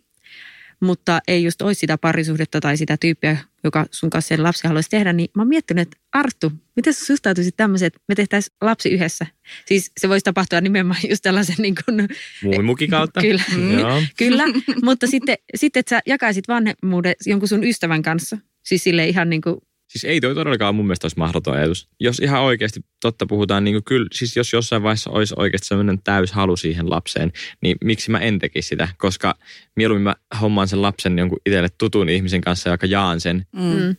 Speaker 1: mutta ei just olisi sitä parisuhdetta tai sitä tyyppiä, joka sun kanssa sen lapsen haluaisi tehdä, niin mä oon miettinyt, että Arttu, miten sä suhtautuisit tämmöiseen, että me tehtäisiin lapsi yhdessä? Siis se voisi tapahtua nimenomaan just tällaisen niin kuin...
Speaker 2: Muumimukin kautta.
Speaker 1: Kyllä, Joo. kyllä. mutta sitten, sitten, että sä jakaisit vanhemmuuden jonkun sun ystävän kanssa. Siis sille ihan niin kuin
Speaker 2: Siis ei toi todellakaan mun mielestä olisi mahdoton ajatus. Jos ihan oikeasti totta puhutaan, niin kyllä, siis jos jossain vaiheessa olisi oikeasti sellainen täys halu siihen lapseen, niin miksi mä en tekisi sitä? Koska mieluummin mä hommaan sen lapsen jonkun itselle tutun ihmisen kanssa, joka jaan sen, mm.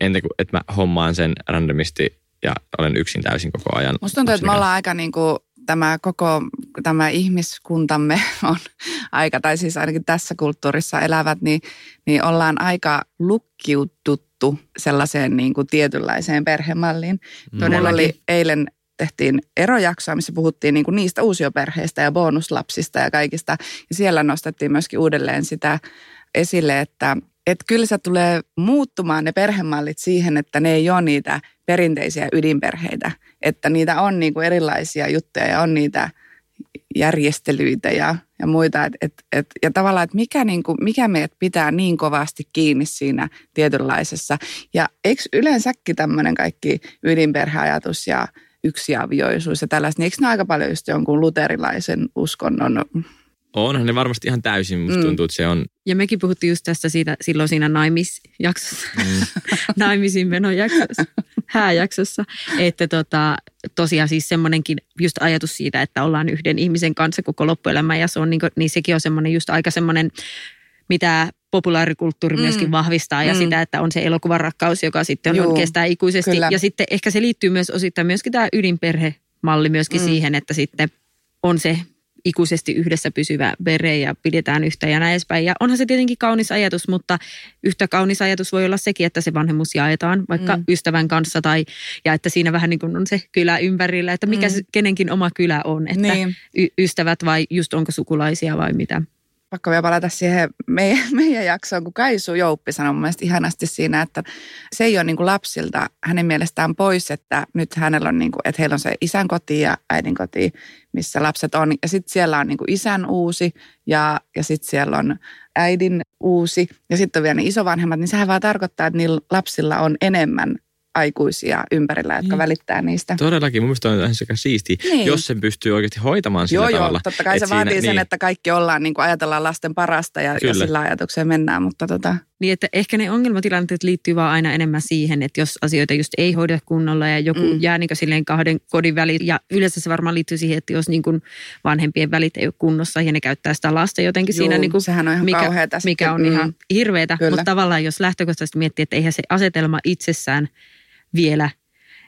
Speaker 2: ennen kuin että mä hommaan sen randomisti ja olen yksin täysin koko ajan.
Speaker 3: Musta tuntuu, että me ollaan aika niin kuin tämä koko tämä ihmiskuntamme on aika, tai siis ainakin tässä kulttuurissa elävät, niin, niin ollaan aika lukkiututtu sellaiseen niin kuin tietynlaiseen perhemalliin. Mm. Mulla oli eilen tehtiin erojaksoa, missä puhuttiin niin kuin niistä uusioperheistä ja bonuslapsista ja kaikista. Ja siellä nostettiin myöskin uudelleen sitä esille, että että kyllä se tulee muuttumaan ne perhemallit siihen, että ne ei ole niitä perinteisiä ydinperheitä. Että niitä on niin kuin erilaisia juttuja ja on niitä järjestelyitä ja, ja muita. Et, et, et, ja tavallaan, että mikä, niin kuin, mikä meidät pitää niin kovasti kiinni siinä tietynlaisessa. Ja eikö yleensäkin tämmöinen kaikki ydinperheajatus ja yksiavioisuus ja tällaista, niin eikö ne aika paljon just jonkun luterilaisen uskonnon
Speaker 2: Onhan ne varmasti ihan täysin, musta mm. tuntuu, että se on.
Speaker 1: Ja mekin puhuttiin just tästä siitä, silloin siinä naimisjaksossa, mm. naimisiin menojaksossa, hääjaksossa, että tota, tosiaan siis semmoinenkin just ajatus siitä, että ollaan yhden ihmisen kanssa koko loppuelämä ja se on niin, kuin, niin sekin on semmoinen just aika semmoinen, mitä populaarikulttuuri mm. myöskin vahvistaa ja mm. sitä, että on se elokuvan rakkaus, joka sitten Juu, on, kestää ikuisesti. Kyllä. Ja sitten ehkä se liittyy myös osittain myöskin tämä ydinperhemalli myöskin mm. siihen, että sitten on se ikuisesti yhdessä pysyvä vere ja pidetään yhtä ja näin edespäin. Ja onhan se tietenkin kaunis ajatus, mutta yhtä kaunis ajatus voi olla sekin, että se vanhemmuus jaetaan vaikka mm. ystävän kanssa tai ja että siinä vähän niin kuin on se kylä ympärillä, että mikä mm. se kenenkin oma kylä on, että niin. y- ystävät vai just onko sukulaisia vai mitä
Speaker 3: pakko vielä palata siihen meidän, meidän jaksoon, kun Kaisu Jouppi sanoi mun mielestä ihanasti siinä, että se ei ole niin kuin lapsilta hänen mielestään pois, että nyt hänellä on, niin kuin, että heillä on se isän koti ja äidin koti, missä lapset on. Ja sitten siellä on niin kuin isän uusi ja, ja sitten siellä on äidin uusi ja sitten on vielä ne isovanhemmat, niin sehän vaan tarkoittaa, että niillä lapsilla on enemmän aikuisia ympärillä, jotka niin. välittää niistä.
Speaker 2: Todellakin, mun mielestä on sekä siisti, niin. jos sen pystyy oikeasti hoitamaan sillä
Speaker 3: joo,
Speaker 2: tavalla.
Speaker 3: Joo, totta kai se siinä, vaatii niin. sen, että kaikki ollaan, niin kuin ajatellaan lasten parasta ja, ja sillä ajatukseen mennään, mutta tota...
Speaker 1: Niin, että ehkä ne ongelmatilanteet liittyy vaan aina enemmän siihen, että jos asioita just ei hoida kunnolla ja joku mm. jää niin silleen kahden kodin väliin. Ja yleensä se varmaan liittyy siihen, että jos niin kuin vanhempien välit ei ole kunnossa ja ne käyttää sitä lasta jotenkin Juu, siinä, niin kuin,
Speaker 3: sehän on ihan
Speaker 1: mikä, mikä on mm. ihan hirveetä. Kyllä. Mutta tavallaan jos lähtökohtaisesti miettii, että eihän se asetelma itsessään – vielä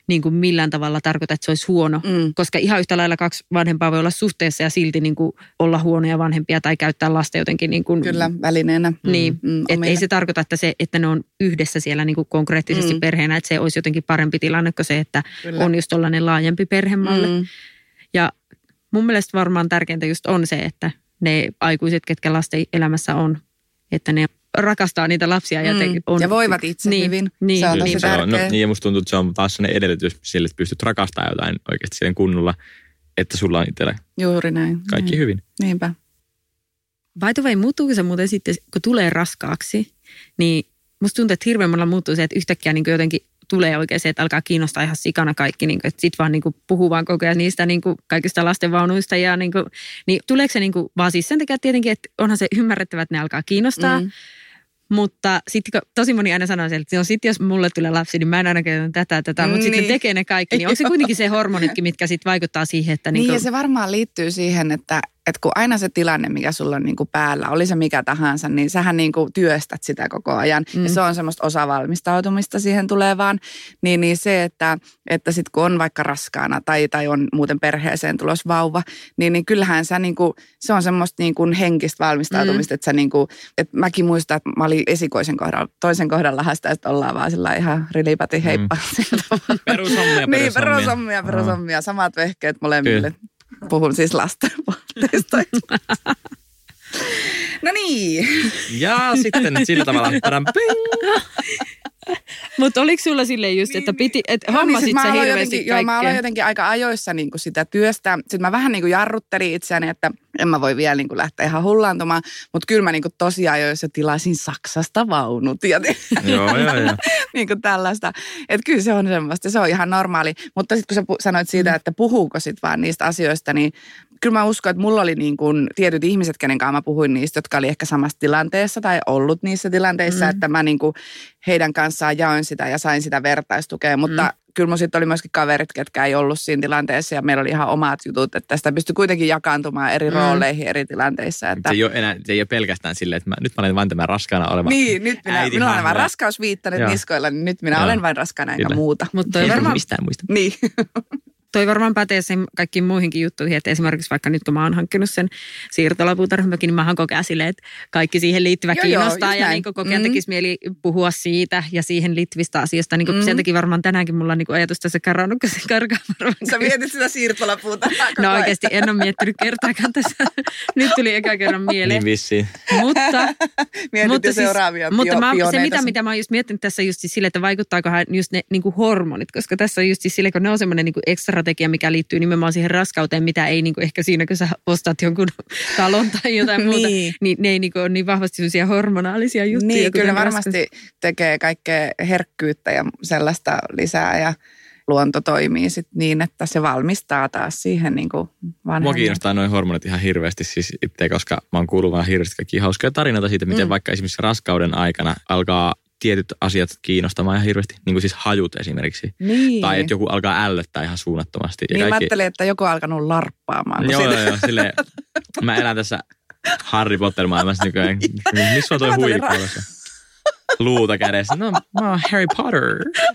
Speaker 1: niin kuin millään tavalla tarkoita, että se olisi huono. Mm. Koska ihan yhtä lailla kaksi vanhempaa voi olla suhteessa ja silti niin kuin olla huonoja vanhempia tai käyttää lasta jotenkin. Niin kuin,
Speaker 3: Kyllä, välineenä.
Speaker 1: Niin, mm, että ei se tarkoita, että, se, että ne on yhdessä siellä niin kuin konkreettisesti mm. perheenä, että se olisi jotenkin parempi tilanne kuin se, että Kyllä. on just tollainen laajempi perhemalli. Mm. Ja mun mielestä varmaan tärkeintä just on se, että ne aikuiset, ketkä lasten elämässä on, että ne rakastaa niitä lapsia. Ja,
Speaker 3: mm. on, ja voivat itse niin, hyvin. Niin, se on tosi
Speaker 2: se on, no, niin ja musta tuntuu, että se on taas sellainen edellytys sille, että pystyt rakastamaan jotain oikeasti siihen kunnolla, että sulla on itsellä
Speaker 3: Juuri näin.
Speaker 2: kaikki
Speaker 3: näin.
Speaker 2: hyvin.
Speaker 3: Niinpä.
Speaker 1: By the way, muuttuuko se muuten sitten, kun tulee raskaaksi, niin musta tuntuu, että hirveän monella muuttuu se, että yhtäkkiä niin jotenkin tulee oikein se, että alkaa kiinnostaa ihan sikana kaikki, niin kuin, että sit vaan niin kuin, puhuu vaan koko ajan niistä niin kuin, kaikista lastenvaunuista. Ja, niin, kuin, niin tuleeko se niin kuin, vaan siis sen takia tietenkin, että onhan se ymmärrettävä, että ne alkaa kiinnostaa. Mm. Mutta sitten tosi moni aina sanoo että no sit jos mulle tulee lapsi, niin mä en aina käytä tätä, tätä, mutta niin. sitten tekee ne kaikki. Niin onko se kuitenkin se hormonitkin, mitkä sitten vaikuttaa siihen, että...
Speaker 3: Niin, niin kun... ja se varmaan liittyy siihen, että, että kun aina se tilanne, mikä sulla on niin kuin päällä, oli se mikä tahansa, niin sähän niin kuin työstät sitä koko ajan. Mm. Ja se on semmoista osavalmistautumista siihen tulevaan. Niin, niin se, että, että sitten kun on vaikka raskaana tai, tai on muuten perheeseen tulos vauva, niin, niin kyllähän sä niin kuin, se on semmoista niin kuin henkistä valmistautumista. Mm. Että sä niin kuin, että mäkin muistan, että mä olin esikoisen kohdalla, toisen kohdalla sitä, että ollaan vaan sillä ihan rilipati mm. heippa.
Speaker 2: Mm. perushommia,
Speaker 3: niin, perushommia, perushommia. Samat vehkeet molemmille. Kyllä. Puhun siis lasten vaatteista. no niin.
Speaker 2: Ja sitten sillä tavalla.
Speaker 1: Mutta oliko sulla silleen just, että piti, että hommasit niin, siis sä hirveästi
Speaker 3: Joo, mä aloin jotenkin aika ajoissa niin kuin sitä työstä. Sitten mä vähän niin kuin jarruttelin itseäni, että en mä voi vielä niin kuin lähteä ihan hullaantumaan. Mutta kyllä mä niin kuin tosi ajoissa tilasin Saksasta vaunut ja
Speaker 2: joo, joo, joo.
Speaker 3: niin kuin tällaista. Että kyllä se on semmoista, se on ihan normaali. Mutta sitten kun sä sanoit siitä, mm. että puhuuko sit vaan niistä asioista, niin kyllä mä uskon, että mulla oli niin kuin tietyt ihmiset, kenen kanssa mä puhuin niistä, jotka oli ehkä samassa tilanteessa tai ollut niissä tilanteissa, mm. että mä niin kuin heidän kanssaan jaoin sitä ja sain sitä vertaistukea, mutta mm. kyllä mun sitten oli myöskin kaverit, ketkä ei ollut siinä tilanteessa ja meillä oli ihan omat jutut, että sitä pystyi kuitenkin jakaantumaan eri mm. rooleihin eri tilanteissa. Että...
Speaker 2: Se, ei ole enää, se ei ole pelkästään silleen, että mä, nyt mä olen vain tämän raskaana oleva
Speaker 3: Niin, nyt minä, minulla on vain raskausviittanet niskoilla, niin nyt minä Joo. olen vain raskaana enkä muuta.
Speaker 2: Mutta ei varmaan... mistään muista.
Speaker 3: Niin.
Speaker 1: toi varmaan pätee sen kaikkiin muihinkin juttuihin, että esimerkiksi vaikka nyt kun mä oon hankkinut sen siirtolapuutarhymökin, niin mä oon kokea silleen, että kaikki siihen liittyvä joo, kiinnostaa joo, ja niin kokea mm. tekisi mieli puhua siitä ja siihen liittyvistä asioista. Niin mm. Sen takia varmaan tänäänkin mulla on niin ajatus tässä karannut, kun se karkaa varmaan.
Speaker 3: Sä mietit sitä siirtolapuuta
Speaker 1: No oikeasti en ole miettinyt kertaakaan tässä. nyt tuli eka kerran mieleen.
Speaker 2: Niin vissiin.
Speaker 1: Mutta,
Speaker 3: mutta, siis,
Speaker 1: mutta mä, se mitä, mitä mä oon just miettinyt tässä just siis sille, että vaikuttaakohan just ne niin kuin hormonit, koska tässä on just siis sille, kun ne on semmoinen niin ekstra strategia, mikä liittyy nimenomaan siihen raskauteen, mitä ei niin kuin ehkä siinä, kun sä ostat jonkun talon tai jotain muuta, niin, niin ne ei niin kuin ole niin vahvasti sellaisia hormonaalisia juttuja.
Speaker 3: Niin, kyllä varmasti raskas. tekee kaikkea herkkyyttä ja sellaista lisää ja luonto toimii sit niin, että se valmistaa taas siihen niin kuin
Speaker 2: Mua kiinnostaa noin hormonit ihan hirveästi siis itse, koska mä oon kuullut vähän hirveästi kaikkia hauskoja tarinoita siitä, miten mm. vaikka esimerkiksi raskauden aikana alkaa tietyt asiat kiinnostamaan ihan hirveästi, niin kuin siis hajut esimerkiksi.
Speaker 3: Niin.
Speaker 2: Tai että joku alkaa ällöttää ihan suunnattomasti.
Speaker 3: Niin ja kaikki... mä ajattelin, että joku on alkanut larppaamaan.
Speaker 2: Joo, joo, joo, silleen, mä elän tässä Harry Potter-maailmassa nykyään. Missä on toi huijakoulussa? Luuta kädessä. No, mä oon Harry Potter,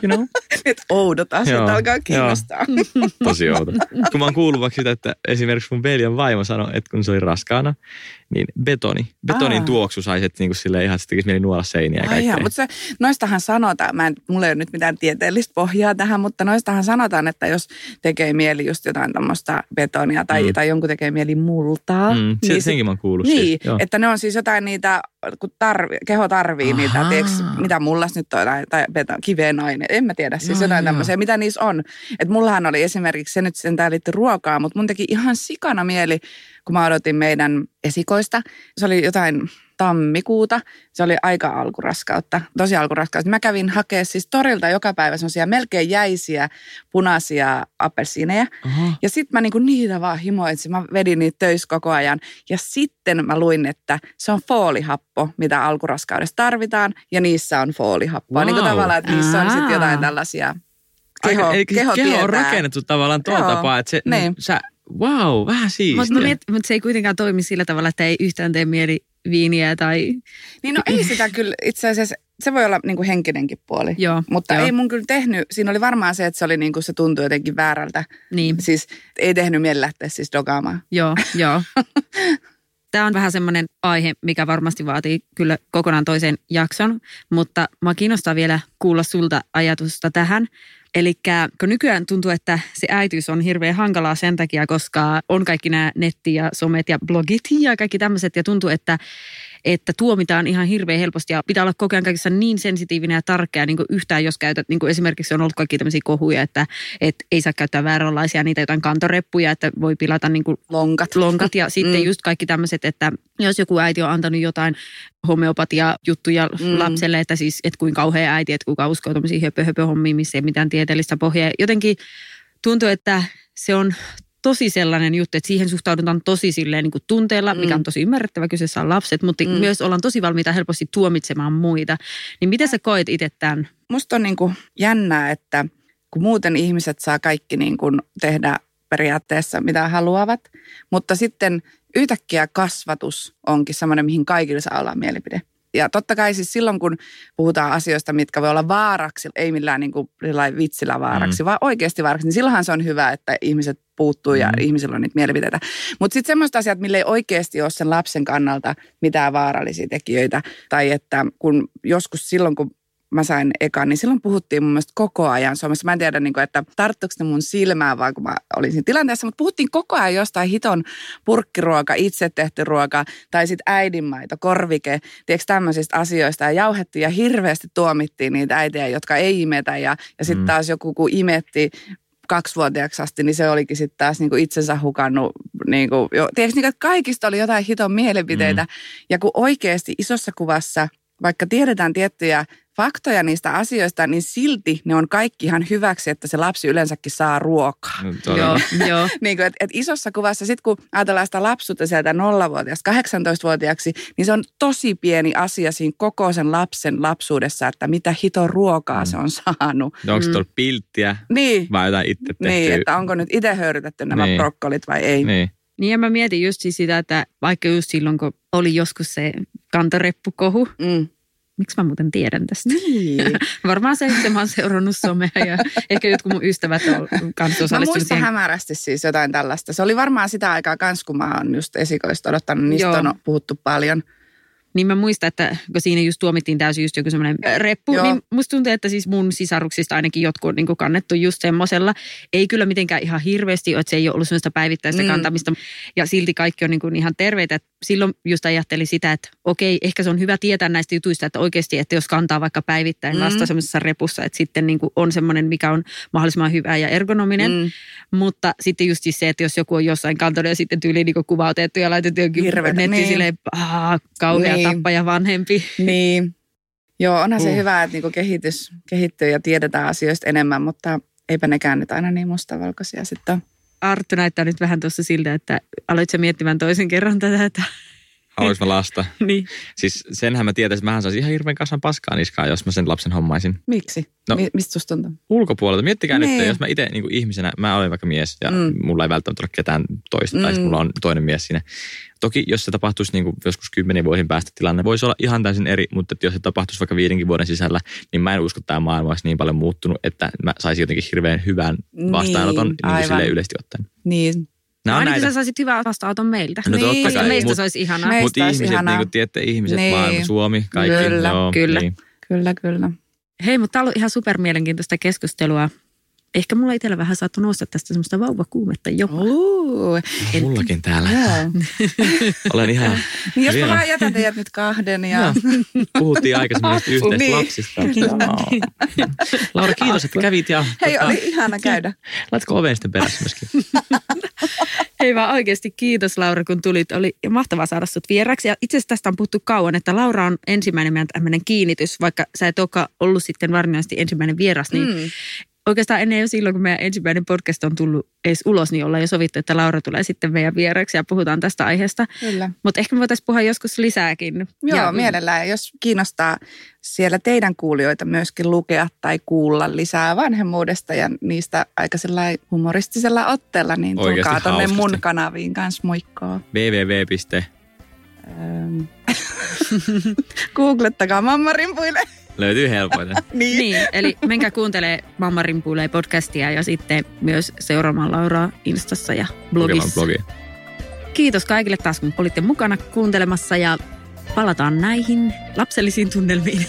Speaker 2: you know.
Speaker 3: Nyt oudot asiat
Speaker 2: Joo,
Speaker 3: alkaa kiinnostaa.
Speaker 2: Tosi outo. Kun mä oon kuullut vaikka sitä, että esimerkiksi mun veljen vaimo sanoi, että kun se oli raskaana, niin betoni, betonin
Speaker 3: Aa.
Speaker 2: tuoksu sai, että niinku silleen ihan tekisi mieli nuolla seiniä ja kaikkea.
Speaker 3: mutta se, noistahan sanotaan, mä en, mulla ei ole nyt mitään tieteellistä pohjaa tähän, mutta noistahan sanotaan, että jos tekee mieli just jotain tämmöistä betonia tai,
Speaker 2: Mm.
Speaker 3: tai jonkun tekee mieli multaa.
Speaker 2: Mm,
Speaker 3: niin
Speaker 2: senkin mä oon kuullut
Speaker 3: Niin,
Speaker 2: siis. Joo.
Speaker 3: että ne on siis jotain niitä, kun tarvi, keho tarvii niitä,
Speaker 2: Ahaa.
Speaker 3: Tiiäks, mitä mullas nyt on, tai, kiveen aine, en mä tiedä, siis
Speaker 2: Joo,
Speaker 3: jotain
Speaker 2: joo.
Speaker 3: tämmöisiä, mitä niissä on. Että mullahan oli esimerkiksi, se nyt sentään liittyy ruokaa, mutta mun teki ihan sikana mieli, kun mä odotin meidän esikoista. Se oli jotain tammikuuta, se oli aika alkuraskautta, tosi alkuraskautta. Mä kävin hakea siis torilta joka päivä semmoisia melkein jäisiä punaisia appelsiineja.
Speaker 2: Aha.
Speaker 3: Ja sitten mä niinku niitä vaan himoitsin. Mä vedin niitä töissä koko ajan. Ja sitten mä luin, että se on foolihappo, mitä alkuraskaudessa tarvitaan. Ja niissä on foolihappoa. Niin kuin
Speaker 2: Wow.
Speaker 3: tavallaan, että niissä on sitten jotain tällaisia keho,
Speaker 2: Aika,
Speaker 3: keho,
Speaker 2: keho, on rakennettu tavallaan tuolla
Speaker 3: Joo,
Speaker 2: tapaa, että se,
Speaker 3: niin.
Speaker 2: sä, wow, vähän siistiä.
Speaker 1: Mutta mut se ei kuitenkaan toimi sillä tavalla, että ei yhtään tee mieli viiniä tai...
Speaker 3: Niin no ei sitä kyllä, itse asiassa se voi olla niinku henkinenkin puoli.
Speaker 1: Joo,
Speaker 3: Mutta
Speaker 1: joo.
Speaker 3: ei mun kyllä tehnyt, siinä oli varmaan se, että se oli niinku, se tuntui jotenkin väärältä.
Speaker 1: Niin.
Speaker 3: Siis ei tehnyt mieli lähteä siis dogaamaan.
Speaker 1: Joo, joo. Tämä on vähän semmoinen aihe, mikä varmasti vaatii kyllä kokonaan toisen jakson, mutta mä kiinnostaa vielä kuulla sulta ajatusta tähän. Eli kun nykyään tuntuu, että se äitiys on hirveän hankalaa sen takia, koska on kaikki nämä netti ja somet ja blogit ja kaikki tämmöiset ja tuntuu, että että tuomitaan ihan hirveän helposti ja pitää olla koko ajan kaikessa niin sensitiivinen ja tarkka niin kuin yhtään jos käytät, niin kuin esimerkiksi on ollut kaikki tämmöisiä kohuja, että, että ei saa käyttää vääränlaisia niitä jotain kantoreppuja, että voi pilata niin kuin
Speaker 3: Lonkat.
Speaker 1: lonkat ja sitten
Speaker 3: Mm.
Speaker 1: just kaikki tämmöiset, että jos joku äiti on antanut jotain homeopatia-juttuja
Speaker 3: Mm.
Speaker 1: lapselle, että siis, että kuin kauhea äiti, että kuka uskoo tämmöisiin höpö, höpö hommiin, missä ei mitään tieteellistä pohjaa. Jotenkin tuntuu, että se on tosi sellainen juttu, että siihen suhtaudutaan tosi silleen niin kuin tunteella,
Speaker 3: Mm.
Speaker 1: mikä on tosi ymmärrettävä, kyseessä on lapset, mutta
Speaker 3: Mm.
Speaker 1: mm. myös ollaan tosi valmiita helposti tuomitsemaan muita. Niin miten sä koet itse tämän?
Speaker 3: musta on niin kuin jännää, että kun muuten ihmiset saa kaikki niin kuin tehdä periaatteessa mitä haluavat, mutta sitten yhtäkkiä kasvatus onkin semmoinen, mihin kaikilla saa olla mielipide. Ja totta kai siis silloin, kun puhutaan asioista, mitkä voi olla vaaraksi, ei millään niin kuin vitsillä vaaraksi, mm. vaan oikeasti vaaraksi, niin silloinhan se on hyvä, että ihmiset puuttuu ja
Speaker 2: Mm.
Speaker 3: ihmisillä on niitä mielipiteitä. Mutta sitten semmoiset asiat, millä ei oikeasti ole sen lapsen kannalta mitään vaarallisia tekijöitä, tai että kun joskus silloin, kun mä sain ekan, niin silloin puhuttiin mun mielestä koko ajan Suomessa. Mä en tiedä, niin kuin, että tarttuiko ne mun silmään vaan, kun mä olin siinä tilanteessa, mutta puhuttiin koko ajan jostain hiton purkkiruoka, itse tehty ruoka, tai sitten äidinmaito, korvike, tiedätkö tämmöisistä asioista. Ja jauhettiin ja hirveästi tuomittiin niitä äitejä, jotka ei imetä. Ja, ja sitten
Speaker 2: Mm.
Speaker 3: taas joku, kun imetti kaksivuotiaaksi asti, niin se olikin sitten taas niinku itsensä hukannut. Niinku, jo, tiedätkö, niinku, että kaikista oli jotain hiton mielipiteitä. Mm. Ja kun oikeasti isossa kuvassa, vaikka tiedetään tiettyjä faktoja niistä asioista, niin silti ne on kaikki ihan hyväksi, että se lapsi yleensäkin saa ruokaa.
Speaker 2: No, todella.
Speaker 1: Joo, joo.
Speaker 3: Niin kuin, että, että isossa kuvassa, sitten kun ajatellaan sitä lapsuutta sieltä nollavuotiaasta 18-vuotiaaksi, niin se on tosi pieni asia siinä koko sen lapsen lapsuudessa, että mitä hito ruokaa
Speaker 2: Mm.
Speaker 3: se on saanut.
Speaker 2: No, onko se
Speaker 1: Mm.
Speaker 2: tuolla pilttiä
Speaker 3: Niin,
Speaker 2: vai jotain itse tehtyä?
Speaker 3: niin että onko nyt itse höyrytetty nämä
Speaker 2: Niin.
Speaker 3: brokkolit vai ei.
Speaker 2: Niin.
Speaker 1: Niin ja mä mietin just sitä, että vaikka just silloin, kun oli joskus se kantoreppukohu,
Speaker 3: Mm.
Speaker 1: Miksi mä muuten tiedän tästä?
Speaker 3: Niin.
Speaker 1: Varmaan se, että mä oon seurannut somea ja ehkä jotkut mun ystävät on kanssa
Speaker 3: Mä
Speaker 1: osallistunut
Speaker 3: muistan
Speaker 1: siihen.
Speaker 3: hämärästi siis jotain tällaista. Se oli varmaan sitä aikaa kans, kun mä oon just esikoista odottanut. Niistä
Speaker 1: Joo.
Speaker 3: on puhuttu paljon.
Speaker 1: Niin mä muistan, että kun siinä just tuomittiin täysin just joku semmoinen reppu,
Speaker 3: Joo.
Speaker 1: Joo. niin musta tuntuu, että siis mun sisaruksista ainakin jotkut on niin kuin kannettu just semmoisella. Ei kyllä mitenkään ihan hirveästi, että se ei ole ollut semmoista päivittäistä
Speaker 3: Mm.
Speaker 1: kantamista. Ja silti kaikki on niin kuin ihan terveitä. Silloin just ajattelin sitä, että okei, ehkä se on hyvä tietää näistä jutuista, että oikeasti, että jos kantaa vaikka päivittäin
Speaker 3: Mm.
Speaker 1: lasta semmoisessa repussa, että sitten niin kuin on semmoinen, mikä on mahdollisimman hyvä ja ergonominen.
Speaker 3: Mm.
Speaker 1: Mutta sitten just siis se, että jos joku on jossain kantanut ja sitten tyyli niin kuva otettu ja laitettu
Speaker 3: Hirveetä,
Speaker 1: nettiin
Speaker 3: niin.
Speaker 1: niin. silleen, aah, kauhea
Speaker 3: Niin.
Speaker 1: Niin. tappaja vanhempi.
Speaker 3: Niin. Joo, onhan se
Speaker 2: Uh.
Speaker 3: hyvä, että niinku kehitys kehittyy ja tiedetään asioista enemmän, mutta eipä nekään nyt aina niin mustavalkoisia sitten.
Speaker 1: Arttu näyttää nyt vähän tuossa siltä, että aloit sä miettimään toisen kerran tätä, että
Speaker 2: Haluaisin mä lasta.
Speaker 1: niin.
Speaker 2: Siis senhän mä tietäisin, että mähän saisin ihan hirveän kasan paskaa niskaan, jos mä sen lapsen hommaisin.
Speaker 3: Miksi?
Speaker 2: No.
Speaker 3: Mi- mistä susta tuntuu?
Speaker 2: Ulkopuolelta. Miettikää
Speaker 3: Niin.
Speaker 2: nyt, jos mä itse niin ihmisenä, mä olen vaikka mies ja mm. Mulla ei välttämättä ole ketään toista, mm. tai mulla on toinen mies siinä. Toki jos se tapahtuisi niin kuin joskus kymmenen vuoden päästä tilanne, voisi olla ihan täysin eri, mutta että jos se tapahtuisi vaikka viidenkin vuoden sisällä, niin mä en usko, että tämä maailma olisi niin paljon muuttunut, että mä saisin jotenkin hirveän hyvän vastaanoton
Speaker 3: Niin,
Speaker 2: niin, niin
Speaker 3: aivan.
Speaker 2: silleen yleisesti ottaen.
Speaker 3: Niin.
Speaker 2: Nämä on
Speaker 1: Ainakin
Speaker 2: näitä.
Speaker 1: sä saisit hyvää vastaanoton meiltä.
Speaker 2: No totta
Speaker 3: Niin.
Speaker 1: Koska
Speaker 2: kai,
Speaker 1: meistä
Speaker 2: mut-
Speaker 1: se olisi ihanaa.
Speaker 2: Mutta ihmiset,
Speaker 3: ihanaa.
Speaker 2: niin kuin tiedätte, ihmiset,
Speaker 3: Niin.
Speaker 2: maailma, Suomi, kaikki.
Speaker 3: Kyllä,
Speaker 2: joo,
Speaker 1: kyllä.
Speaker 2: Niin.
Speaker 3: Kyllä, kyllä.
Speaker 1: Hei, mutta tämä on ollut ihan super mielenkiintoista keskustelua. Ehkä mulla itsellä vähän saattu nousta tästä semmoista vauvakuumetta jopa.
Speaker 3: Uh,
Speaker 1: En-
Speaker 2: Mullakin täällä.
Speaker 3: joo.
Speaker 2: Olen ihan...
Speaker 3: Niin jos mä vaan jätän teidät nyt kahden ja...
Speaker 2: Joo. Puhuttiin aikaisemmin yhteistä
Speaker 3: Niin.
Speaker 2: lapsista. Laura, kiitos, että kävit. Ja,
Speaker 3: Hei,
Speaker 2: tota,
Speaker 3: oli ihana käydä.
Speaker 2: Laitatko oven sitten perässä myöskin?
Speaker 1: Hei vaan oikeasti kiitos Laura, kun tulit. Oli mahtavaa saada sut vieraksi. Ja itse asiassa tästä on puhuttu kauan, että Laura on ensimmäinen meidän tämmöinen kiinnitys, vaikka sä et olekaan ollut sitten varsinaisesti ensimmäinen vieras, niin
Speaker 3: Mm.
Speaker 1: Oikeastaan ennen jo silloin, kun meidän ensimmäinen podcast on tullut edes ulos, niin ollaan jo sovittu, että Laura tulee sitten meidän vieraksi ja puhutaan tästä aiheesta.
Speaker 3: Kyllä.
Speaker 1: Mutta ehkä me voitaisiin puhua joskus lisääkin.
Speaker 3: Joo,
Speaker 1: ja,
Speaker 3: mielellään. Ja Jos kiinnostaa siellä teidän kuulijoita myöskin lukea tai kuulla lisää vanhemmuudesta ja niistä aika humoristisella otteella, niin
Speaker 2: Oikeasti
Speaker 3: tulkaa
Speaker 2: hauskasti.
Speaker 3: mun kanaviin kanssa moikkaa.
Speaker 2: www.
Speaker 3: Googlettakaa Mamma Rimpuille.
Speaker 2: Löytyy helpoiten.
Speaker 3: niin.
Speaker 1: Niin, eli menkää kuuntelee Mamma Rimpuilee podcastia ja sitten myös seuraamaan Lauraa Instassa ja blogissa.
Speaker 2: blogia.
Speaker 1: Kiitos kaikille taas, kun olitte mukana kuuntelemassa ja palataan näihin lapsellisiin tunnelmiin.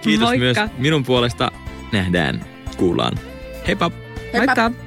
Speaker 2: Kiitos
Speaker 1: Moikka.
Speaker 2: myös minun puolesta. Nähdään, kuullaan. Heippa!
Speaker 3: Heippa.
Speaker 1: Moikka!